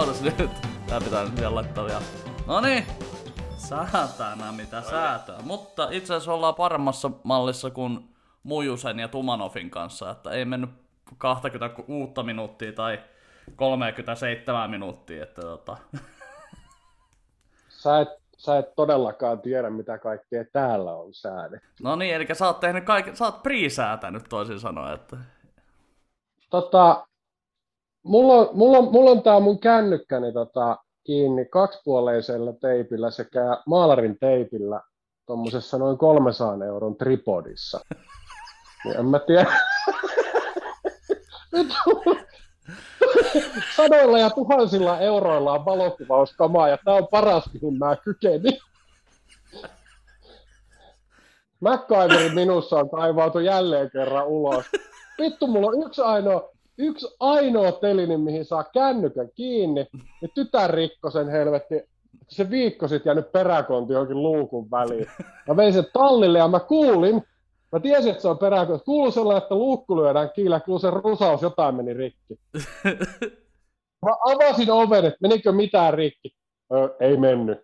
Ootas nyt. Tää pitää nyt vielä laittaa vielä. No niin. Saatana mitä säätöä. Mutta itse asiassa ollaan paremmassa mallissa kuin Mujusen ja Tumanovin kanssa, että ei mennyt 26 minuuttia tai 37 minuuttia, että tota... Sä et, sä et todellakaan tiedä, mitä kaikkea täällä on säädetty. No niin, eli sä oot tehnyt kaiken, sä oot pre-säätänyt toisin sanoen, että... Tota, mulla on, mulla on, mulla on tää mun kännykkäni tota, kiinni kaksipuoleisella teipillä sekä maalarin teipillä tuommoisessa noin 300 euron tripodissa. Niin en mä tiedä. Sadoilla ja tuhansilla euroilla on valokuvauskamaa ja tää on paras, mihin mä kykenin. MacGyverin minussa on kaivautu jälleen kerran ulos. Vittu, mulla on yksi ainoa, yksi ainoa telini, mihin saa kännykän kiinni, ja tytär rikko sen helvetti. Se viikko sitten jäänyt peräkonti johonkin luukun väliin. Mä vein sen tallille ja mä kuulin, mä tiesin, että se on peräkonti. Kuuluu sellainen, että luukku lyödään kiinni, kuuluu se rusaus, jotain meni rikki. Mä avasin oven, että menikö mitään rikki. Ö, ei mennyt.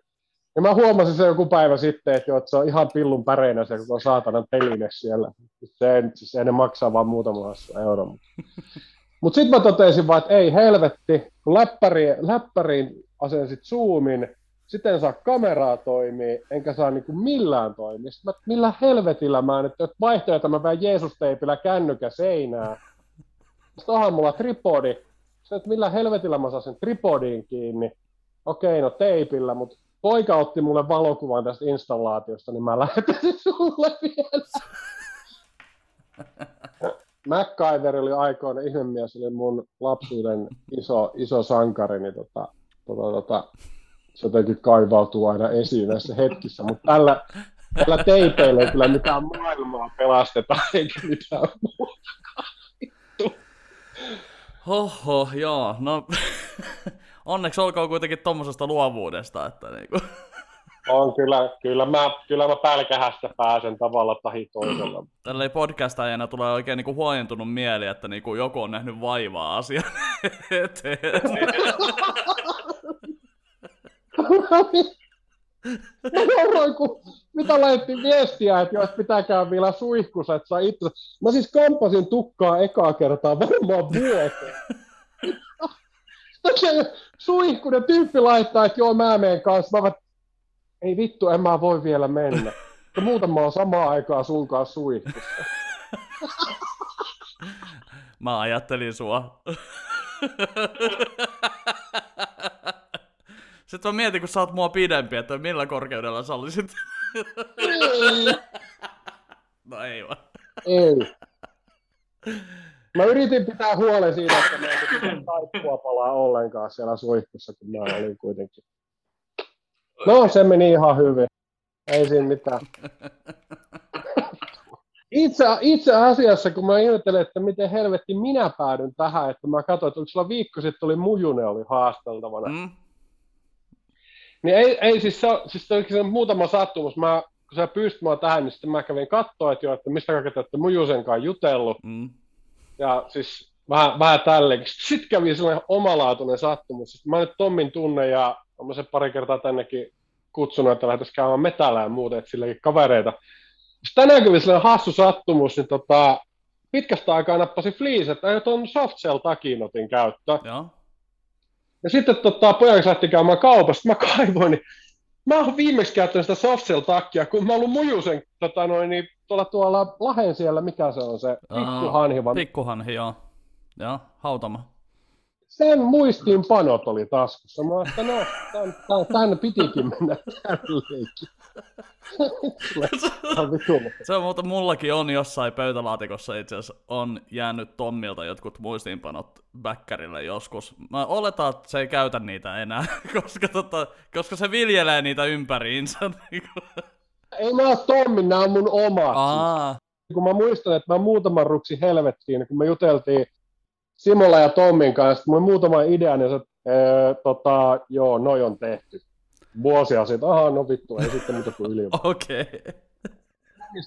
Ja mä huomasin se joku päivä sitten, että, jo, että se on ihan pillun päreinä se koko saatanan teline siellä. Se, siis ei ne maksaa vaan muutama euroa. Mutta sitten mä totesin vaan, että ei helvetti, kun läppäri, läppäriin asensit zoomin, sitten saa kameraa toimii, enkä saa niinku millään toimia. Sitten mä, millä helvetillä mä nyt, että vaihtoehto mä vähän Jeesus-teipillä kännykä seinää. Sitten onhan mulla tripodi. Sitten, että millä helvetillä mä saan sen tripodin kiinni. Okei, no teipillä, mutta poika otti mulle valokuvan tästä installaatiosta, niin mä lähetän sen sulle vielä. MacGyver oli aikoina ihmemies, oli mun lapsuuden iso, iso sankari, niin tota, tota, tota, se jotenkin kaivautuu aina esiin näissä hetkissä, mutta tällä, tällä teipeillä ei kyllä mitään maailmaa pelasteta, eikä mitään muuta. Hoho, joo, no onneksi olkoon kuitenkin tuommoisesta luovuudesta, että niinku. On kyllä, kyllä mä, kyllä mä pälkähästä pääsen tavalla tahi toisella. Tällä podcastajana tulee oikein niinku huojentunut mieli, että niinku joku on nähnyt vaivaa asian eteen. Kun mitä laitettiin viestiä, että jos pitääkään vielä suihkussa, että saa itse. Mä siis kampasin tukkaa ekaa kertaa varmaan vuoteen. Suihkunen tyyppi laittaa, että joo mä menen kanssa. Mä ei vittu, en mä voi vielä mennä. Ja muutama on samaan aikaan sun kanssa suihkussa. Mä ajattelin sua. Sitten mä mietin, kun sä oot mua pidempi, että millä korkeudella sä olisit. Ei. no ei vaan. Ei. Mä yritin pitää huolen siitä, että me ei mitään taippua palaa ollenkaan siellä suihkussa, kun mä olin kuitenkin. No, se meni ihan hyvin. Ei siinä mitään. Itse, itse asiassa, kun mä ihmettelen, että miten helvetti minä päädyn tähän, että mä katsoin, että sulla viikko sitten oli Mujune oli haasteltavana. Mm. Niin ei, ei siis, se, siis se, se muutama sattumus. Mä, kun sä pyysit mua tähän, niin sitten mä kävin katsoa, että, jo, että mistä kaikkea te olette Mujusen kanssa jutellut. Mm. Ja siis vähän, vähän tälleen. Sitten kävi sellainen omalaatuinen sattumus. Sitten mä nyt Tommin tunne ja olen se pari kertaa tännekin kutsunut, että lähdettäisiin käymään metälään ja muuta, että silläkin kavereita. Sitten tänään kävi sellainen hassu sattumus, niin tota, pitkästä aikaa nappasi Fleece, että ei tuon soft shell takinotin käyttö. Joo. Ja sitten tota, pojan lähti käymään kaupasta, mä kaivoin, niin mä oon viimeksi käyttänyt sitä soft shell takkia, kun mä oon ollut mujusen tota, noin, niin, tuolla, tuolla Lahen siellä, mikä se on se, pikkuhanhi. Vaan... Pikkuhanhi, joo. Joo, hautama. Sen muistiinpanot oli taskussa. Mä että no, tämän, tämän pitikin mennä tälleenkin. se on muuta, mullakin on jossain pöytälaatikossa itse asiassa on jäänyt Tommilta jotkut muistiinpanot bäkkärille joskus. Mä oletan, että se ei käytä niitä enää, koska, tota, koska se viljelee niitä ympäriinsä. ei mä oon Tommi, nämä on mun omat. Aa. Kun mä muistan, että mä muutaman ruksi helvettiin, kun me juteltiin Simolla ja Tommin kanssa, mulla muutama idea, niin se, ee, tota, joo, noi on tehty vuosia sitten, aha, no vittu, ei sitten muuta kuin yli. Okei. Okay.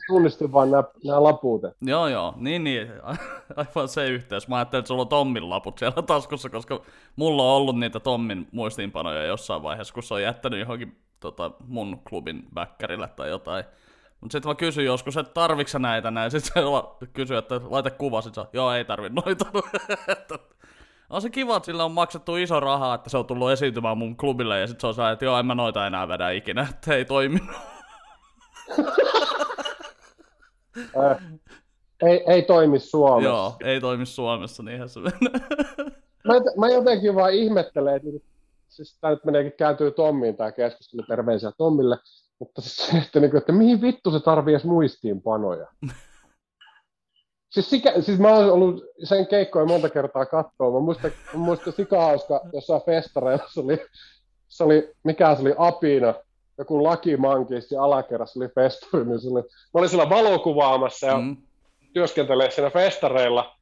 tunnistin vaan nämä, nämä lapuutet. Joo, joo, niin, niin, aivan se yhteys. Mä ajattelin, että sulla on Tommin laput siellä taskussa, koska mulla on ollut niitä Tommin muistiinpanoja jossain vaiheessa, kun se on jättänyt johonkin tota, mun klubin backerille tai jotain. Mutta sitten mä kysyin joskus, että tarviksä näitä näin. Sitten se kysyi, että laita kuva. Sitten joo, ei tarvi noita. on se kiva, että sillä on maksettu iso raha, että se on tullut esiintymään mun klubille. Ja sitten se on sellainen, että joo, en mä noita enää vedä ikinä, että ei toiminut. Äh, ei, ei toimi Suomessa. joo, ei toimi Suomessa, niinhän se menee. mä, mä jotenkin vaan ihmettelen, että siis tämä nyt meneekin kääntyy Tommiin tämä keskustelu, terveisiä Tommille, mutta siis se, että, niin kuin, että mihin vittu se tarvii edes muistiinpanoja? siis, sikä, siis mä oon ollut sen keikkoja monta kertaa katsoa. Mä muistan, muistan sikahauska jossain festareilla, se oli, se oli, mikä se oli, Apina, joku ja alakerrassa oli festari, niin se oli, mä olin siellä valokuvaamassa ja mm. työskentelee siinä festareilla.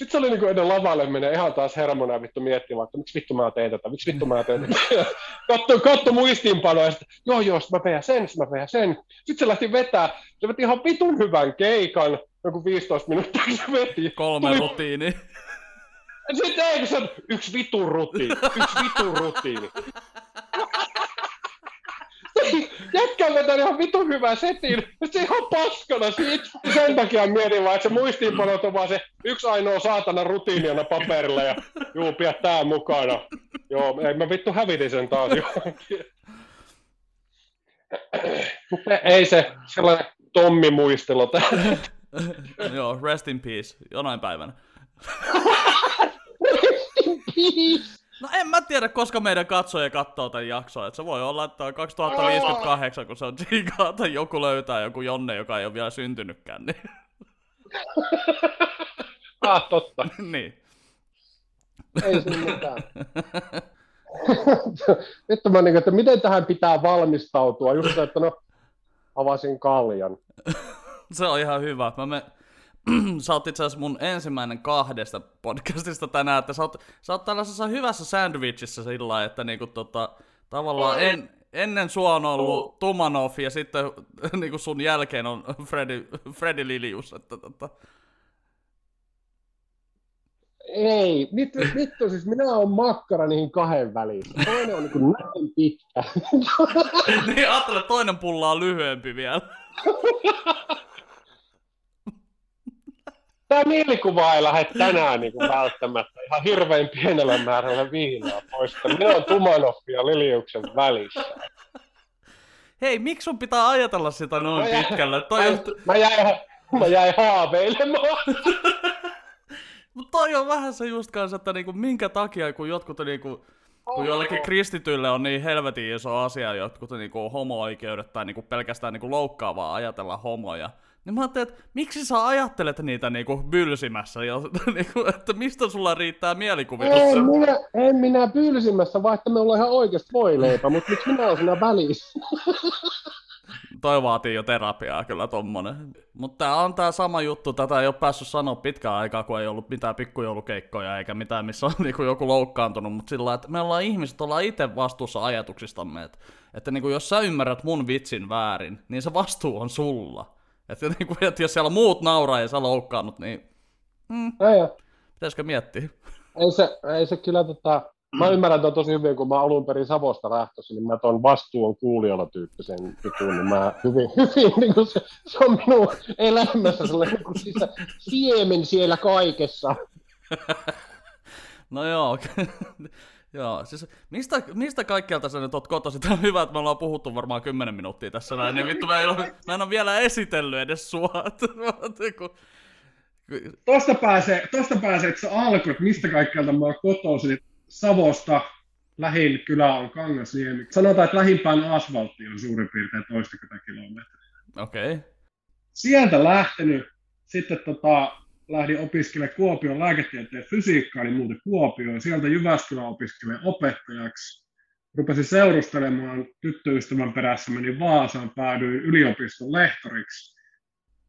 Sitten se oli niin kuin ennen lavalle menee ihan taas hermona vittu miettimään, että miksi vittu mä teen tätä, miksi vittu mä teen tätä. katso, katso muistiinpanoja, että joo joo, mä vedän sen, mä vedän sen. Sitten se lähti vetää, se veti ihan vitun hyvän keikan, joku 15 minuuttia se veti. Kolme Tuli... rutiini. Sitten ei, kun se on yksi vitun rutiini, yksi vitun rutiini. Jätkä on vetänyt ihan vitun hyvän setin, se ihan paskana siitä. Sen takia mietin vaan, että se muistiinpanot on vaan se yksi ainoa saatana rutiiniana paperilla ja juu, pidä tää mukana. Joo, ei mä vittu hävitin sen taas johonkin. Ei se sellainen Tommi muistelu täällä. Joo, rest in peace, jonain päivänä. rest in peace! No en mä tiedä, koska meidän katsoja katsoo tämän jakson. Että se voi olla, että on 2058, kun se on Gigaa, tai joku löytää joku Jonne, joka ei ole vielä syntynytkään. Niin... ah, totta. niin. Ei se mitään. Nyt mä niin, että miten tähän pitää valmistautua. Just se, että no, avasin kaljan. se on ihan hyvä. Mä me sä oot itse asiassa mun ensimmäinen kahdesta podcastista tänään, että sä oot, sä oot tällaisessa hyvässä sandwichissa sillä lailla, että niinku tota, tavallaan en, ennen sua on ollut Tumanov ja sitten niinku sun jälkeen on Freddy, Freddy Lilius, että tota. Ei, vittu, vittu, siis minä olen makkara niihin kahden väliin. Toinen on niin näin pitkä. niin, ajattele, toinen pulla on lyhyempi vielä. tämä mielikuva ei lähde tänään niin kuin välttämättä ihan hirveän pienellä määrällä viinaa pois. Minä olen Tumanov ja Liliuksen välissä. Hei, miksi sun pitää ajatella sitä noin mä pitkälle? Toi mä, on... mä, jäin, mä jäin haaveilemaan. Mutta toi on vähän se just kanssa, että niinku, minkä takia, kun jotkut niinku, kun joillekin kristityille on niin helvetin iso asia jotkut niinku, homo-oikeudet tai niinku, pelkästään niinku, loukkaavaa ajatella homoja, niin mä ajattelin, että miksi sä ajattelet niitä niinku bylsimässä, ja, niinku, että mistä sulla riittää mielikuvitus? En minä, en minä bylsimässä, vaikka me ollaan ihan oikeasti voileipä, mutta miksi minä olen siinä välissä? Toi vaatii jo terapiaa kyllä tommonen. Mutta tää on tää sama juttu, tätä ei ole päässyt sanoa pitkään aikaa, kun ei ollut mitään pikkujoulukeikkoja eikä mitään, missä on niinku joku loukkaantunut, mutta sillä että me ollaan ihmiset, ollaan itse vastuussa ajatuksistamme, että, että niinku, jos sä ymmärrät mun vitsin väärin, niin se vastuu on sulla. Että, kuin, että jos siellä muut nauraa ja sä loukkaannut, niin mm, pitäisikö miettiä? Ei se, ei se kyllä tota, Mä ymmärrän ton tosi hyvin, kun mä alun perin Savosta lähtöisin, niin mä ton vastuu on kuulijalla tyyppisen jutun, niin mä hyvin, hyvin niin kuin se, se, on minun elämässä sellainen niin kuin sisä, siemen siellä kaikessa. no joo, Joo, siis mistä, mistä kaikkialta sä nyt oot kotoisin? Tämä on hyvä, että me ollaan puhuttu varmaan kymmenen minuuttia tässä näin, niin vittu mä en, ole, mä en ole vielä esitellyt edes sua. Tosta pääsee, tosta pääsee, että se alkoi, että mistä kaikkialta mä oon kotoisin. Savosta lähin kylä on Kangasniemi. Sanotaan, että lähimpään asfaltti on suurin piirtein toistakymmentä kilometriä. Okei. Okay. Sieltä lähtenyt, sitten tota, lähdin opiskelemaan Kuopion lääketieteen fysiikkaa, niin muuten Kuopioon. Sieltä Jyväskylän opiskelemaan opettajaksi. Rupesin seurustelemaan tyttöystävän perässä, menin Vaasaan, päädyin yliopiston lehtoriksi.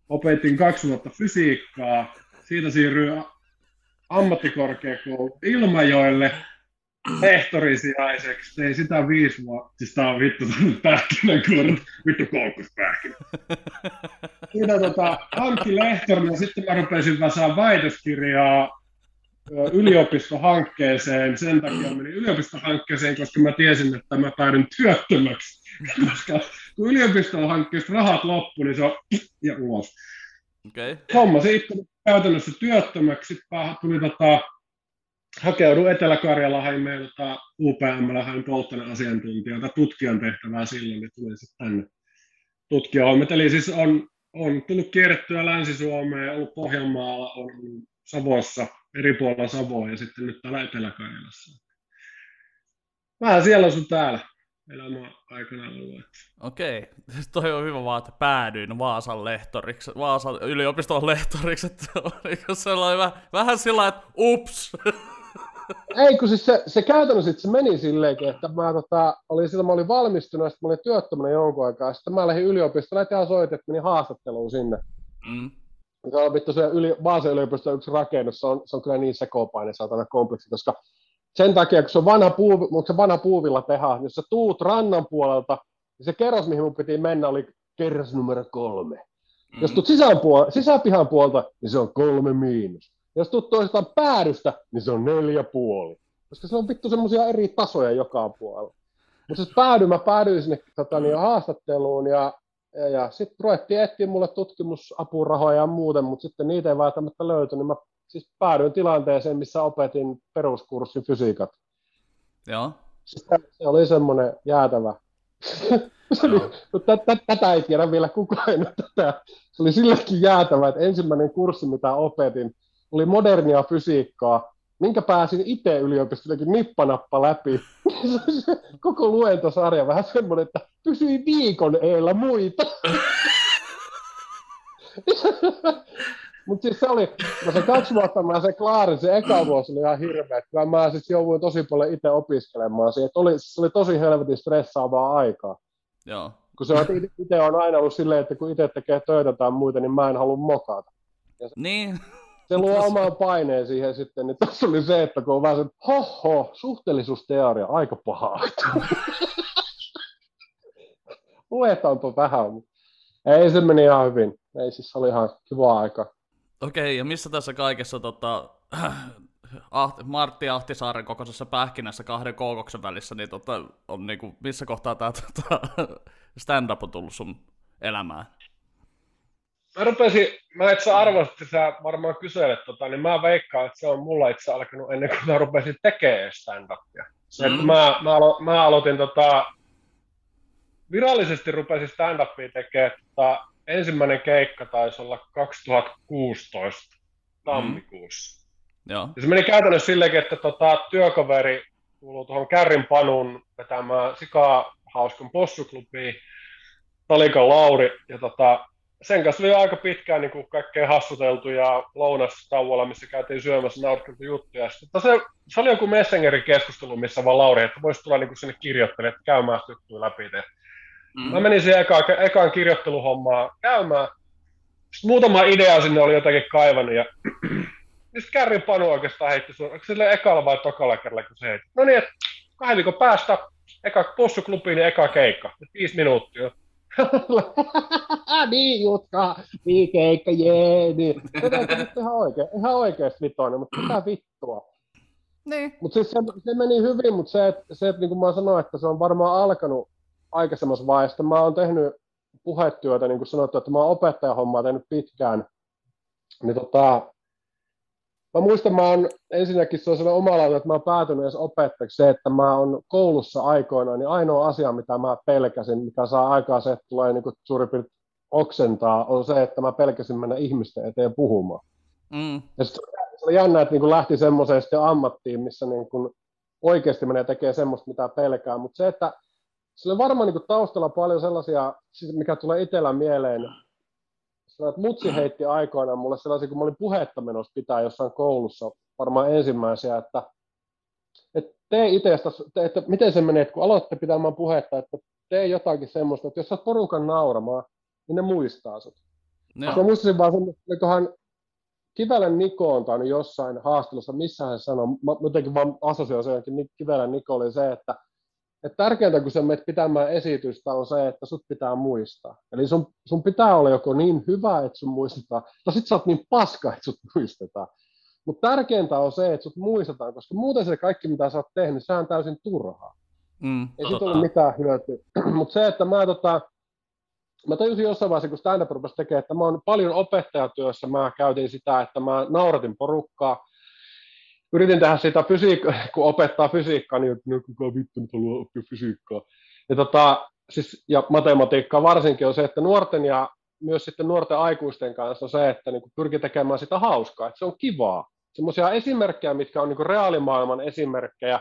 Opetin kaksi vuotta fysiikkaa, siitä siirryin ammattikorkeakoulu Ilmajoelle lehtorisijaiseksi. Tein sitä viisi vuotta. Siis tää on vittu pähkinänkuoret. Vittu koukkuspähkinä. siinä tota, hankki lehtorin ja sitten mä rupesin vasaan väitöskirjaa yliopistohankkeeseen. Sen takia menin yliopistohankkeeseen, koska mä tiesin, että mä päädyn työttömäksi. koska kun yliopistohankkeesta rahat loppu, niin se on ja ulos. Okay. Homma sitten käytännössä työttömäksi. Tuli tota, hakeudun Etelä-Karjalaan, hain meillä tota, UPM, hain polttoaineasiantuntijaa tai tutkijan tehtävää silloin, niin tuli sitten tänne tutkijahommit. Eli siis on, on tullut kierrettyä Länsi-Suomeen, ollut Pohjanmaalla, on Savossa, eri puolilla Savoa ja sitten nyt täällä Etelä-Karjalassa. Vähän siellä sun täällä elämän aikana ollut. Okei, toi on hyvä vaan, että päädyin Vaasan lehtoriksi, Vaasan yliopiston lehtoriksi, että on sellainen vähän, vähän sillä että ups. Ei, kun siis se, se käytännössä se meni silleen, että mä, tota, olin, silloin mä olin valmistunut, ja sitten mä olin työttömänä jonkun aikaa, sitten mä lähdin yliopistolle, ja soitin, että meni haastatteluun sinne. Mm. Se on vittu se yli, Vaasan yliopiston yksi rakennus, se on, se on kyllä niin sekopainen saatana kompleksi, koska sen takia, kun se on vanha, puu, se vanha puuvilla tehdä, jos sä tuut rannan puolelta, niin se kerros, mihin mun piti mennä, oli kerros numero kolme. Mm. Jos tuut sisään puol- sisäpihan puolta, niin se on kolme miinus. Jos tuut toistaan päädystä, niin se on neljä puoli. Koska se on vittu semmoisia eri tasoja joka puolella. Mutta siis päädyin, mä päädyin sinne tota, niin, haastatteluun ja, ja, ja sitten ruvettiin etsiä mulle tutkimusapurahoja ja muuten, mutta sitten niitä ei välttämättä löytynyt. Niin mä siis päädyin tilanteeseen, missä opetin peruskurssin fysiikat. Joo. Siis se oli semmoinen jäätävä. se oli, tätä ei tiedä vielä kukaan tätä. Se oli silläkin jäätävä, että ensimmäinen kurssi, mitä opetin, oli modernia fysiikkaa, minkä pääsin itse yliopistollakin nippanappa läpi. Koko luentosarja vähän semmoinen, että pysyi viikon eellä muita. Mutta siis se oli, no se kaksi vuotta mä se klaarin, se eka vuosi oli ihan hirveä. Kyllä mä siis jouduin tosi paljon itse opiskelemaan siihen. Oli, se oli tosi helvetin stressaavaa aikaa. Joo. Kun se itse on aina ollut silleen, että kun itse tekee töitä tai muita, niin mä en halua mokata. Se, niin. Se luo oman paineen siihen sitten, niin tässä oli se, että kun on vähän se, hoho, suhteellisuusteoria, aika paha. Luetaanpa vähän, mutta ei se meni ihan hyvin. Ei siis oli ihan kiva aika. Okei, ja missä tässä kaikessa tota, Ahti, Martti Ahtisaaren kokoisessa pähkinässä kahden kookoksen välissä, niin tota, on niinku, missä kohtaa tämä tota, stand-up on tullut sun elämään? Mä rupesin, mä et sä arvostit, sä varmaan kyselet tota, niin mä veikkaan, että se on mulla itse alkanut ennen kuin mä rupesin tekemään stand-upia. Mm. mä, mä, alo, mä, aloitin tota, virallisesti rupesin stand-upia tekemään tota, ensimmäinen keikka taisi olla 2016 tammikuussa. Mm. Joo. Ja se meni käytännössä silleenkin, että tota, työkaveri kuuluu tuohon Kärrin Panun vetämään sikaa hauskun possuklubiin, Talikan Lauri, ja tota, sen kanssa oli aika pitkään niin kuin kaikkea hassuteltu ja lounastauolla, missä käytiin syömässä nautiskeltu juttuja. Sitten se, se, oli joku Messengerin keskustelu, missä vaan Lauri, että voisi tulla niin sinne kirjoittelemaan, käymään juttuja läpi. Mm. Mä menin siihen eka, ekaan kirjoitteluhommaa käymään. Sitten muutama idea sinne oli jotakin kaivannut ja sitten Kärrin Panu oikeastaan heitti sun, onko sille ekalla vai tokalla kerralla, kun se heitti. No niin, että kahden viikon päästä eka possuklubiin niin eka keikka. Viisi minuuttia. niin Jutka, niin keikka, jee, niin. ihan, oikein, ihan oikeasti vitoinen, mutta mitä vittua. Niin. Mutta siis se, se, meni hyvin, mutta se, että, se, että niin kuin mä sanoin, että se on varmaan alkanut aikaisemmassa vaiheessa. Mä oon tehnyt puhetyötä, niin kuin sanottu, että mä oon opettajahommaa tehnyt pitkään. Niin tota, mä muistan, mä oon ensinnäkin se on sellainen omalainen, että mä oon päätynyt edes opettajaksi se, että mä oon koulussa aikoinaan, niin ainoa asia, mitä mä pelkäsin, mikä saa aikaa se, että tulee niin suurin piirtein oksentaa, on se, että mä pelkäsin mennä ihmisten eteen puhumaan. Mm. Ja se oli jännä, että niin lähti semmoiseen ammattiin, missä niin kuin oikeasti menee tekee semmoista, mitä pelkää, mutta se, että sillä on varmaan niin taustalla paljon sellaisia, siis mikä tulee itsellä mieleen, että mutsi heitti aikoinaan mulle sellaisia, kun mä olin puhetta menossa pitää jossain koulussa, varmaan ensimmäisiä, että, että tee itsestä, että miten se menee, että kun aloitte pitämään puhetta, että tee jotakin semmoista, että jos sä porukan nauramaan, niin ne muistaa sut. No. Mä muistasin vaan että Kivelän Niko on tainnut jossain haastelussa, missä hän sanoi, mä jotenkin vaan asosioin sen, että Kivelän Niko oli se, että että tärkeintä, kun sä menet pitämään esitystä, on se, että sut pitää muistaa. Eli sun, sun pitää olla joko niin hyvä, että sun muistetaan, tai sit sä oot niin paska, että sut muistetaan. Mutta tärkeintä on se, että sut muistetaan, koska muuten se kaikki, mitä sä oot tehnyt, se on täysin turhaa. Mm, Ei siitä ole mitään hyötyä. Mutta se, että mä, tota, mä tajusin jossain vaiheessa, kun stand-up tekemään, että mä oon paljon opettajatyössä, mä käytin sitä, että mä nauratin porukkaa, yritin tehdä sitä fysiikkaa, kun opettaa fysiikkaa, niin no, kuka vittu nyt haluaa oppia fysiikkaa. Ja, tota, siis, ja matematiikkaa varsinkin on se, että nuorten ja myös sitten nuorten aikuisten kanssa on se, että niin pyrkii tekemään sitä hauskaa, että se on kivaa. Semmoisia esimerkkejä, mitkä on niin reaalimaailman esimerkkejä,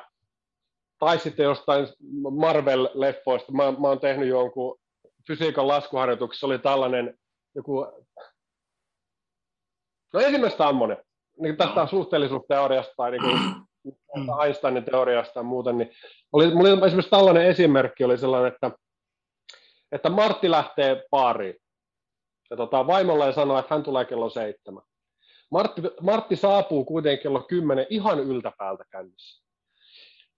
tai sitten jostain Marvel-leffoista. Mä, mä oon tehnyt jonkun fysiikan laskuharjoituksessa, oli tällainen joku, no esimerkiksi tämmöinen, niin tästä suhteellisuusteoriasta tai niin kuin, mm. Einsteinin teoriasta ja muuten, niin oli, mulla oli esimerkiksi tällainen esimerkki oli sellainen, että, että Martti lähtee baariin. Ja tota, vaimolla ja sanoo, että hän tulee kello seitsemän. Martti, Martti saapuu kuitenkin kello kymmenen ihan yltäpäältä kännissä.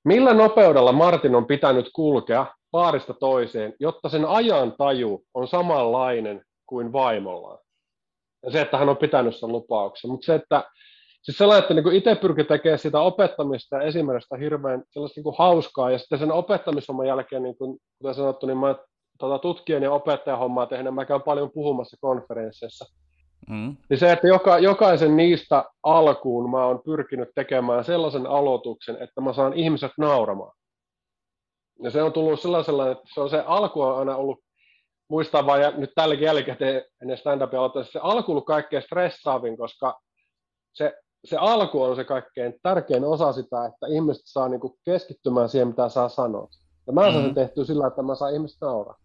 Millä nopeudella Martin on pitänyt kulkea baarista toiseen, jotta sen ajan taju on samanlainen kuin vaimollaan? Ja se, että hän on pitänyt sen lupauksen. Mutta se, että siis sellainen, että niin itse pyrkii tekemään sitä opettamista ja esimerkistä hirveän sellaista niin kuin hauskaa, ja sitten sen opettamishomman jälkeen, niin kuin, kuten sanottu, niin mä tuota, tutkijan ja opettajan hommaa tehnyt, mä käyn paljon puhumassa konferensseissa. Mm. Niin se, että joka, jokaisen niistä alkuun mä oon pyrkinyt tekemään sellaisen aloituksen, että mä saan ihmiset nauramaan. Ja se on tullut sellaisella, että se on se alku on aina ollut, muistaa vain, ja nyt tälläkin jälkikäteen ennen stand-upia aloittaa, se alku on ollut kaikkein stressaavin, koska se, se alku on se kaikkein tärkein osa sitä, että ihmiset saa niinku keskittymään siihen, mitä saa sanoa. Ja mä saan mm-hmm. sen tehtyä sillä, että mä saan ihmiset nauraa.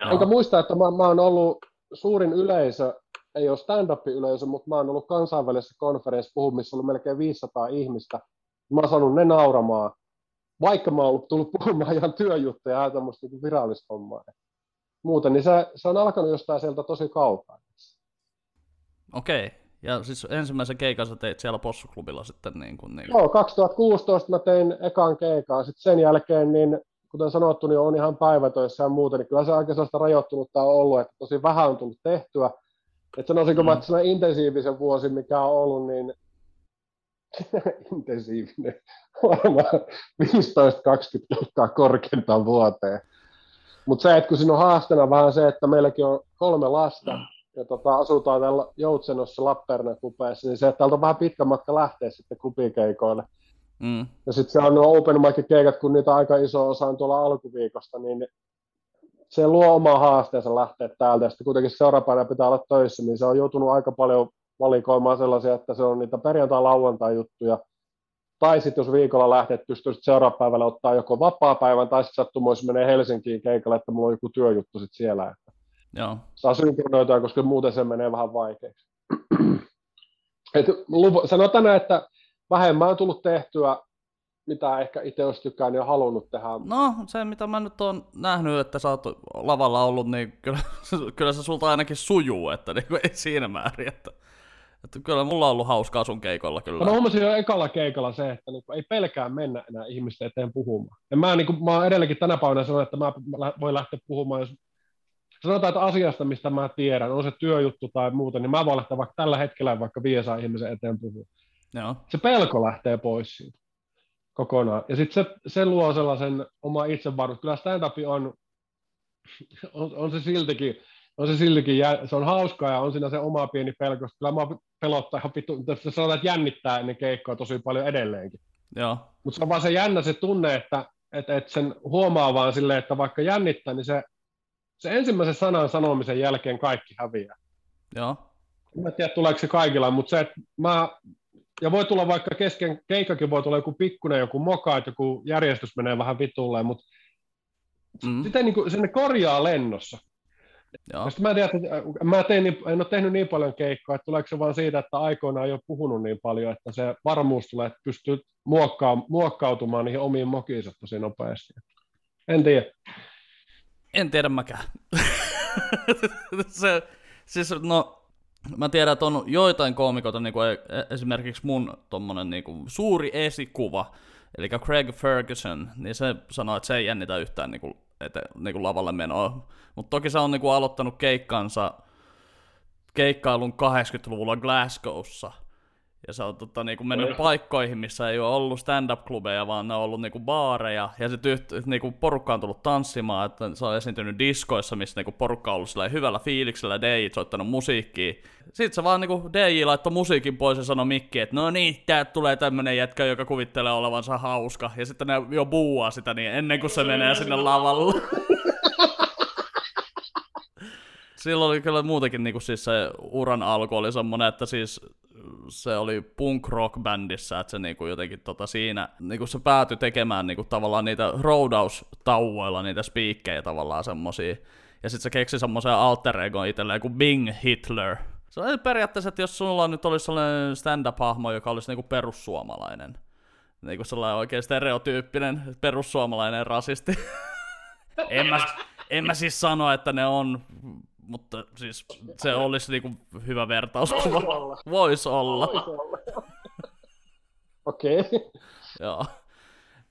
Joo. Enkä muista, että mä, mä oon ollut suurin yleisö ei ole stand-up-yleisö, mutta mä oon ollut kansainvälisessä konferenssissa puhun, missä on ollut melkein 500 ihmistä. Mä oon saanut ne nauramaan, vaikka mä oon ollut tullut puhumaan ihan työjuttuja ja tämmöistä niin virallista hommaa. Muuten, niin se, se on alkanut jostain sieltä tosi kaukaa. Okei, okay. Ja siis ensimmäisen keikan sä teit siellä Possuklubilla sitten niin kuin... Niin... Joo, 2016 mä tein ekan keikan, sitten sen jälkeen niin kuten sanottu, niin on ihan päivätöissä ja muuta, niin kyllä se aika sellaista rajoittunutta on ollut, että tosi vähän on tullut tehtyä, et sanoisinko mm. että intensiivisen vuosi, mikä on ollut, niin intensiivinen, varmaan 15-20 kertaa korkeintaan vuoteen. Mutta se, että kun siinä on haasteena vähän se, että meilläkin on kolme lasta, ja tota, asutaan täällä Joutsenossa Lappeenrannan kupeessa, niin se, että täältä on vähän pitkä matka lähteä sitten klubikeikoille. Mm. Ja sitten se on nuo open mic keikat, kun niitä aika iso osa on tuolla alkuviikosta, niin se luo oma haasteensa lähteä täältä, ja sitten kuitenkin seuraavana pitää olla töissä, niin se on joutunut aika paljon valikoimaan sellaisia, että se on niitä perjantai-lauantai-juttuja, tai sitten jos viikolla lähtee, että pystyy seuraavana päivällä ottaa joko vapaa-päivän, tai sitten sattumoissa menee Helsinkiin keikalle, että mulla on joku työjuttu sitten siellä, että Joo. saa synkronoitua, koska muuten se menee vähän vaikeaksi. Et sanotaan, että vähemmän on tullut tehtyä mitä ehkä itse olisi tykännyt ja halunnut tehdä. No, se mitä mä nyt oon nähnyt, että sä oot lavalla ollut, niin kyllä, kyllä se sulta ainakin sujuu, että niin kuin ei siinä määrin, että, että kyllä mulla on ollut hauskaa sun keikolla kyllä. Mä huomasin jo ekalla keikalla se, että niin ei pelkää mennä enää ihmisten eteen puhumaan. Ja mä, niin kuin, mä edelleenkin tänä päivänä sanon, että mä voin lähteä puhumaan, jos sanotaan, että asiasta, mistä mä tiedän, on se työjuttu tai muuta, niin mä voin lähteä vaikka tällä hetkellä vaikka 500 ihmisen eteen puhumaan. Joo. Se pelko lähtee pois siitä kokonaan. Ja sitten se, se luo sellaisen oma itsevarmuus. Kyllä stand-up on, on, on, se siltikin, on se siltikin, se on hauskaa ja on siinä se oma pieni pelko. Kyllä mä pelottaa ihan vittu, sanotaan, että jännittää ennen keikkoa tosi paljon edelleenkin. Mutta se on vaan se jännä se tunne, että et, et sen huomaa vaan silleen, että vaikka jännittää, niin se, se ensimmäisen sanan sanomisen jälkeen kaikki häviää. Joo. Mä en tiedä, tuleeko se kaikilla, mutta se, että mä ja voi tulla vaikka kesken keikakin voi tulla joku pikkunen joku moka, että joku järjestys menee vähän vitulleen, mutta mm. sitten niin kuin, sinne korjaa lennossa. Joo. mä, en tiedä, että mä tein, niin, en ole tehnyt niin paljon keikkoa, että tuleeko se vaan siitä, että aikoinaan ei ole puhunut niin paljon, että se varmuus tulee, että pystyy muokkaa, muokkautumaan niihin omiin mokiinsa tosi nopeasti. En tiedä. En tiedä mäkään. se, siis no, mä tiedän, että on joitain koomikoita, niin kuin e- e- esimerkiksi mun tommonen niin kuin suuri esikuva, eli Craig Ferguson, niin se sanoi, että se ei jännitä yhtään niin kuin, ete, niin kuin lavalle menoa. Mutta toki se on niin kuin aloittanut keikkansa, keikkailun 80-luvulla Glasgowssa – ja se on tota, niinku mennyt paikkoihin, missä ei ole ollut stand-up-klubeja, vaan ne on ollut niinku baareja. Ja sitten yht, niinku porukka on tullut tanssimaan, että se on esiintynyt diskoissa, missä niinku porukka on ollut hyvällä fiiliksellä, DJ soittanut musiikkia. Sitten se vaan niinku DJ laittoi musiikin pois ja sanoi Mikki, että no niin, tää tulee tämmönen jätkä, joka kuvittelee olevansa hauska. Ja sitten ne jo buuaa sitä niin ennen kuin se menee sinne lavalle. Silloin oli kyllä muutenkin niin kuin siis se uran alku oli semmonen, että siis se oli punk rock bändissä, että se niinku jotenkin tota siinä, niinku se päätyi tekemään niinku tavallaan niitä roudaustauoilla niitä spiikkejä tavallaan semmosia. Ja sitten se keksi semmoisen alter ego itselleen kuin Bing Hitler. Se on periaatteessa, että jos sulla nyt olisi sellainen stand-up-hahmo, joka olisi niinku perussuomalainen. Niinku sellainen oikein stereotyyppinen perussuomalainen rasisti. en, mä, en mä siis sano, että ne on mutta siis se olisi niinku hyvä vertauskuva. Voisi olla. Vois olla. Vois olla. Okei. Okay. Joo.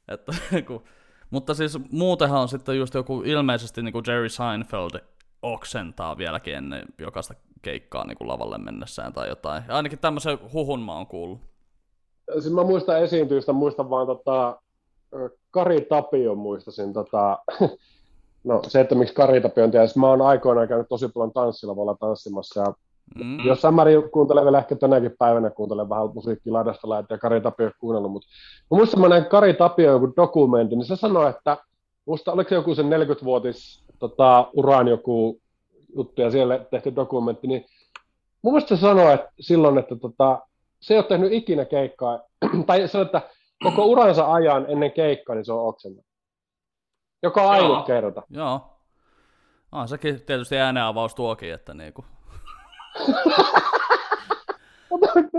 Että, kun, mutta siis muutenhan on sitten just joku ilmeisesti niin kuin Jerry Seinfeld oksentaa vieläkin ennen jokaista keikkaa niin kuin lavalle mennessään tai jotain. Ja ainakin tämmöisen huhun mä oon kuullut. Siis mä muistan esiintyistä, muistan vaan tota, Kari Tapion muistasin tota, No se, että miksi karitapiointia, siis mä oon aikoinaan käynyt tosi paljon tanssilavalla tanssimassa ja Mm. Jossain määrin kuuntelen vielä ehkä tänäkin päivänä, kuuntelen vähän musiikkia laidasta lähtien ja Kari Tapio kuunnellut, mutta mä muistan, mä näin Kari Tapio joku dokumentti, niin se sanoi, että musta oliko se joku sen 40-vuotis tota, uraan joku juttu ja siellä tehty dokumentti, niin mun mielestä se sanoi että silloin, että tota, se ei ole tehnyt ikinä keikkaa, tai se, että koko uransa ajan ennen keikkaa, niin se on oksennut. Joka ainut kerta. Joo. On sekin tietysti ääneavaus tuokin, että niinku.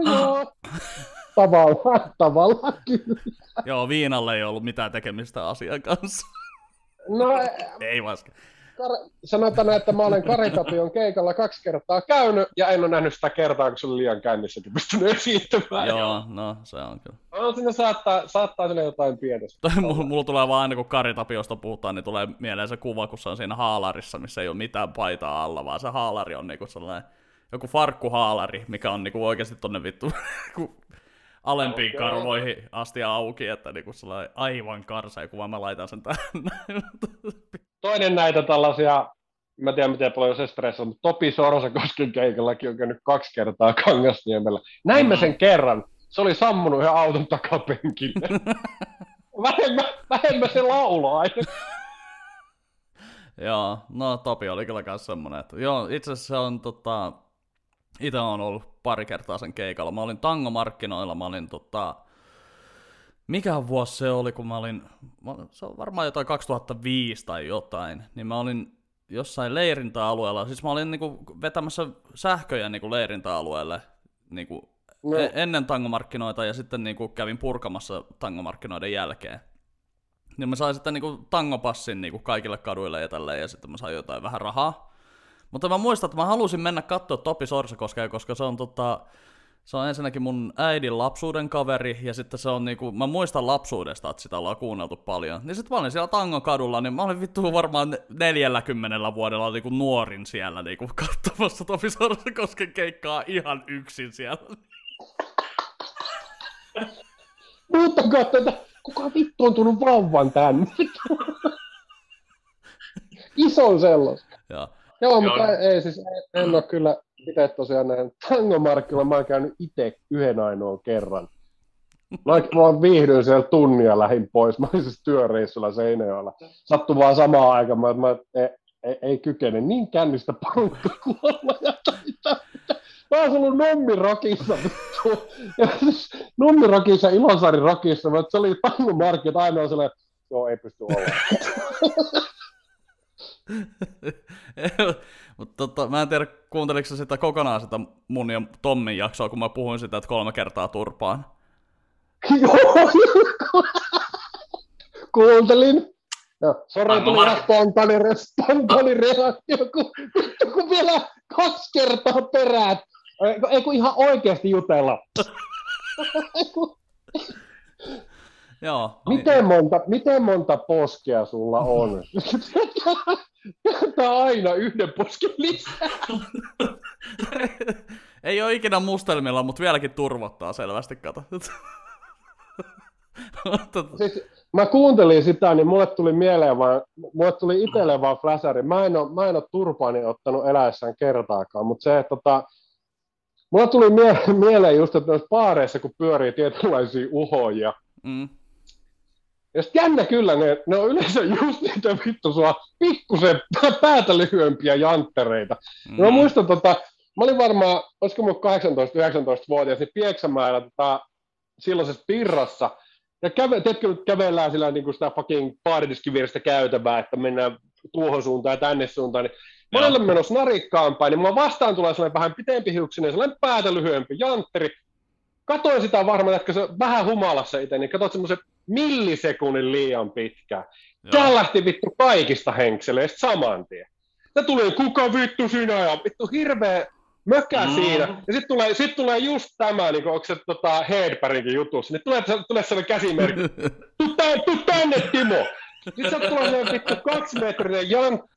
Joo. Tavallaan, tavallaan kyllä. Joo, viinalle ei ollut mitään tekemistä asian kanssa. No, ei vaske. Kar- sanotaan, että mä olen Karitapion keikalla kaksi kertaa käynyt, ja en ole nähnyt sitä kertaa, kun se oli liian kännissä, että pystynyt esiintymään. Joo, no se on kyllä. No, sinne saattaa, saattaa sinne jotain pienestä. mulla, mulla tulee vaan aina, kun Karitapiosta puhutaan, niin tulee mieleen se kuva, kun se on siinä haalarissa, missä ei ole mitään paitaa alla, vaan se haalari on niinku sellainen joku farkkuhaalari, mikä on niinku oikeasti tonne vittu alempiin okay. karvoihin asti auki, että niinku sellainen aivan karsea kuva, mä laitan sen tänne. Toinen näitä tällaisia, mä tiedän miten paljon se stressaa, mutta Topi Sorsakosken keikallakin on käynyt kaksi kertaa Kangasniemellä. Näin mä sen kerran. Se oli sammunut ihan auton takapenkille. vähemmän, vähemmän se laulaa Joo, no Topi oli kyllä myös semmonen, että joo, itse asiassa se on tota, itse on ollut pari kertaa sen keikalla. Mä olin tangomarkkinoilla, mä olin tota, mikä vuosi se oli, kun mä olin, se on varmaan jotain 2005 tai jotain, niin mä olin jossain leirintäalueella, siis mä olin niinku vetämässä sähköjä niinku leirintäalueelle niinku no. E-, ennen tangomarkkinoita ja sitten niinku kävin purkamassa tangomarkkinoiden jälkeen. Niin mä sain sitten niinku tangopassin niinku kaikille kaduille ja tälleen, ja sitten mä sain jotain vähän rahaa. Mutta mä muistan, että mä halusin mennä katsoa Topi Sorsakoskea, koska se on tota, se on ensinnäkin mun äidin lapsuuden kaveri, ja sitten se on niinku, mä muistan lapsuudesta, että sitä ollaan kuunneltu paljon. Niin sitten mä olin siellä Tangon kadulla, niin mä olin vittu varmaan 40 vuodella niinku nuorin siellä niinku katsomassa Topi Sorsakosken keikkaa ihan yksin siellä. Muuttakaa tätä, kuka vittu on tullut vauvan tänne? Ison sellaista. Joo. Joo, mutta ei, ei siis en, en ole kyllä itse tosiaan näin tangomarkkilla, mä oon käynyt itse yhden ainoan kerran. Mä, mä viihdyin siellä tunnia lähin pois. Mä olin siis työreissulla Seinäjoella. Sattu vaan samaan aikaan, mä, mä ei, ei, ei kykene niin kännistä pankkakuolla ja Mä oon ollut Nummirokissa, ja siis Nummirokissa, Ilosarin rokissa, mutta se oli tangomarkki, ainoa sellainen, joo, ei pysty olla. Mutta tota, mä en tiedä, kuunteliko sitä kokonaan sitä mun ja Tommin jaksoa, kun mä puhuin sitä, että kolme kertaa turpaan. Joo, kuuntelin. Joo, sori, tuli spontaani, spontaani reaktio, kun, kun vielä kaksi kertaa perään. Ei kun ihan oikeasti jutella. Joo. niin- Miten monta, miten monta poskea sulla on? Tämä aina yhden posken lisää. Ei ole ikinä mustelmilla, mutta vieläkin turvottaa selvästi, kato. Siis, mä kuuntelin sitä, niin mulle tuli mieleen vaan, mulle tuli itselle vaan flasari. Mä en ole, mä en ole turpaani ottanut eläessään kertaakaan, mutta se, että tota, mulle tuli mie- mieleen just, että noissa baareissa, kun pyörii tietynlaisia uhoja, mm. Ja sit jännä kyllä, ne, ne on yleensä just niitä vittu sua pikkusen päätä lyhyempiä janttereita. Mm. Mä muistan, tota, mä olin varmaan, olisiko mun 18-19-vuotias, niin Pieksämäellä tota, silloisessa pirrassa, ja käve, tiedätkö, nyt kävellään sillä niin kuin sitä fucking baaridiskivierestä käytävää, että mennään tuohon suuntaan ja tänne suuntaan, niin mä olen menossa narikkaan päin, niin mulla vastaan tulee sellainen vähän pitempi hiuksinen, sellainen päätä lyhyempi jantteri. Katoin sitä varmaan, että se vähän humalassa itse, niin katsoin semmoisen millisekunnin liian pitkään. Joo. Tää lähti vittu kaikista henkseleistä saman tien. Ja tuli, kuka vittu sinä, ja vittu hirveä mökä Mm. siinä. Ja sitten tulee, sit tulee just tämä, niin onko se tota Hedbergin jutussa, niin tulee, tulee sellainen käsimerkki, tuu, tän, tuu tänne Timo. Sitten sieltä tulee sellainen vittu kaksimetrinen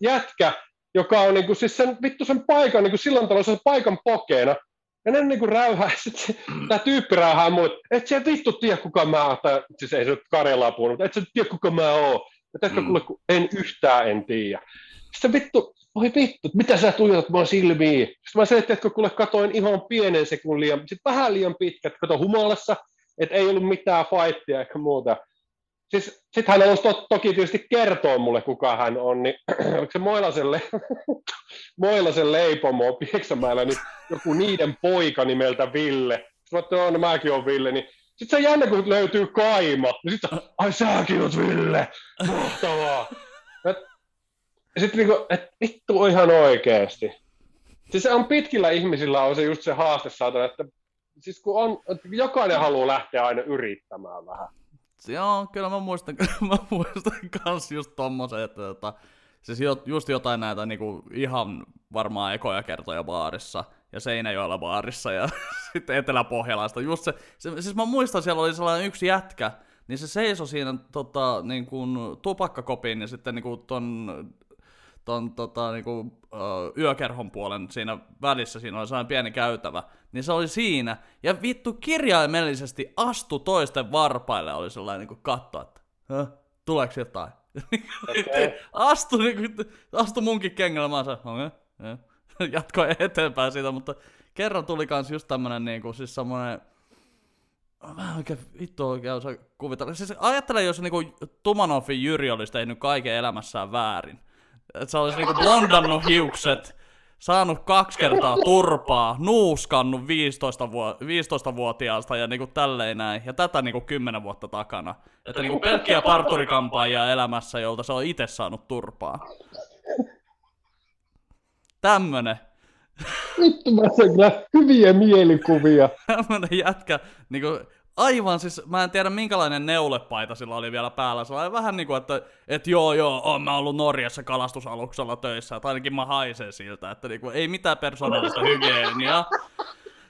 jätkä, joka on niinku, siis sen, vittu sen paikan, niinku silloin tavalla sen paikan pokeena. Ja ne niinku räyhää, sit se, tää tyyppi räyhää muut, et sä vittu tiedä kuka mä oon, tai siis ei se nyt Karjalaa puhunut, mutta et sä tiedä kuka mä oon. Ja tästä Mm. kuule, kun en yhtään en tiedä. Sitten vittu, voi vittu, mitä sä tuijotat mua silmiin? Sitten mä selitin, että kuule katoin ihan pienen sekunnin liian, sit vähän liian pitkät, kato humalassa, että ei ollut mitään fightia eikä muuta. Siis sit hän halusi to, toki tietysti kertoa mulle, kuka hän on, niin oliko se Moilasen, le- Moilasen leipomo Pieksämäellä, niin joku niiden poika nimeltä Ville. Sitten mä että no, mäkin on Ville, niin sitten se jännä, kun löytyy Kaima, niin sitten ai säkin oot Ville, mahtavaa. Sitten niinku, että vittu ihan oikeesti. Siis se on pitkillä ihmisillä on se just se haaste saada, että siis kun on, että jokainen haluaa lähteä aina yrittämään vähän. Joo, kyllä mä muistan, mä muistan kans just tommosen, että tota, siis just jotain näitä niinku ihan varmaan ekoja kertoja baarissa ja Seinäjoella baarissa ja sitten Etelä-Pohjalaista. Just se, se, siis mä muistan, siellä oli sellainen yksi jätkä, niin se seisoi siinä tota, niin kuin tupakkakopin ja sitten niin kuin ton, ton tota, niin kuin, uh, yökerhon puolen siinä välissä, siinä oli sellainen pieni käytävä, niin se oli siinä, ja vittu kirjaimellisesti astu toisten varpaille, oli sellainen niin kuin katto, että Hä? tuleeko jotain? Okei. astu, niin kuin, astu munkin kengällä, mä sanoin, okay, jatkoi eteenpäin siitä, mutta kerran tuli kans just tämmönen niinku, siis semmonen, Mä en oikein vittu oikein osaa kuvitella. Siis ajattele, jos niinku Tumanovin Jyri olisi tehnyt kaiken elämässään väärin. Että se olisi niinku blondannut hiukset, saanut kaksi kertaa turpaa, nuuskannut 15 vuo- 15-vuotiaasta ja niinku tälleen näin. Ja tätä niinku 10 vuotta takana. Että niinku pelkkiä parturikampaajia elämässä, jolta se on itse saanut turpaa. Tämmönen. Vittu mä sain kyllä hyviä mielikuvia. tämmönen jätkä, niinku, aivan siis, mä en tiedä minkälainen neulepaita sillä oli vielä päällä. Se oli vähän niinku, että et joo joo, oon mä ollut Norjassa kalastusaluksella töissä, että ainakin mä haisen siltä, että niinku, ei mitään persoonallista hygieniaa.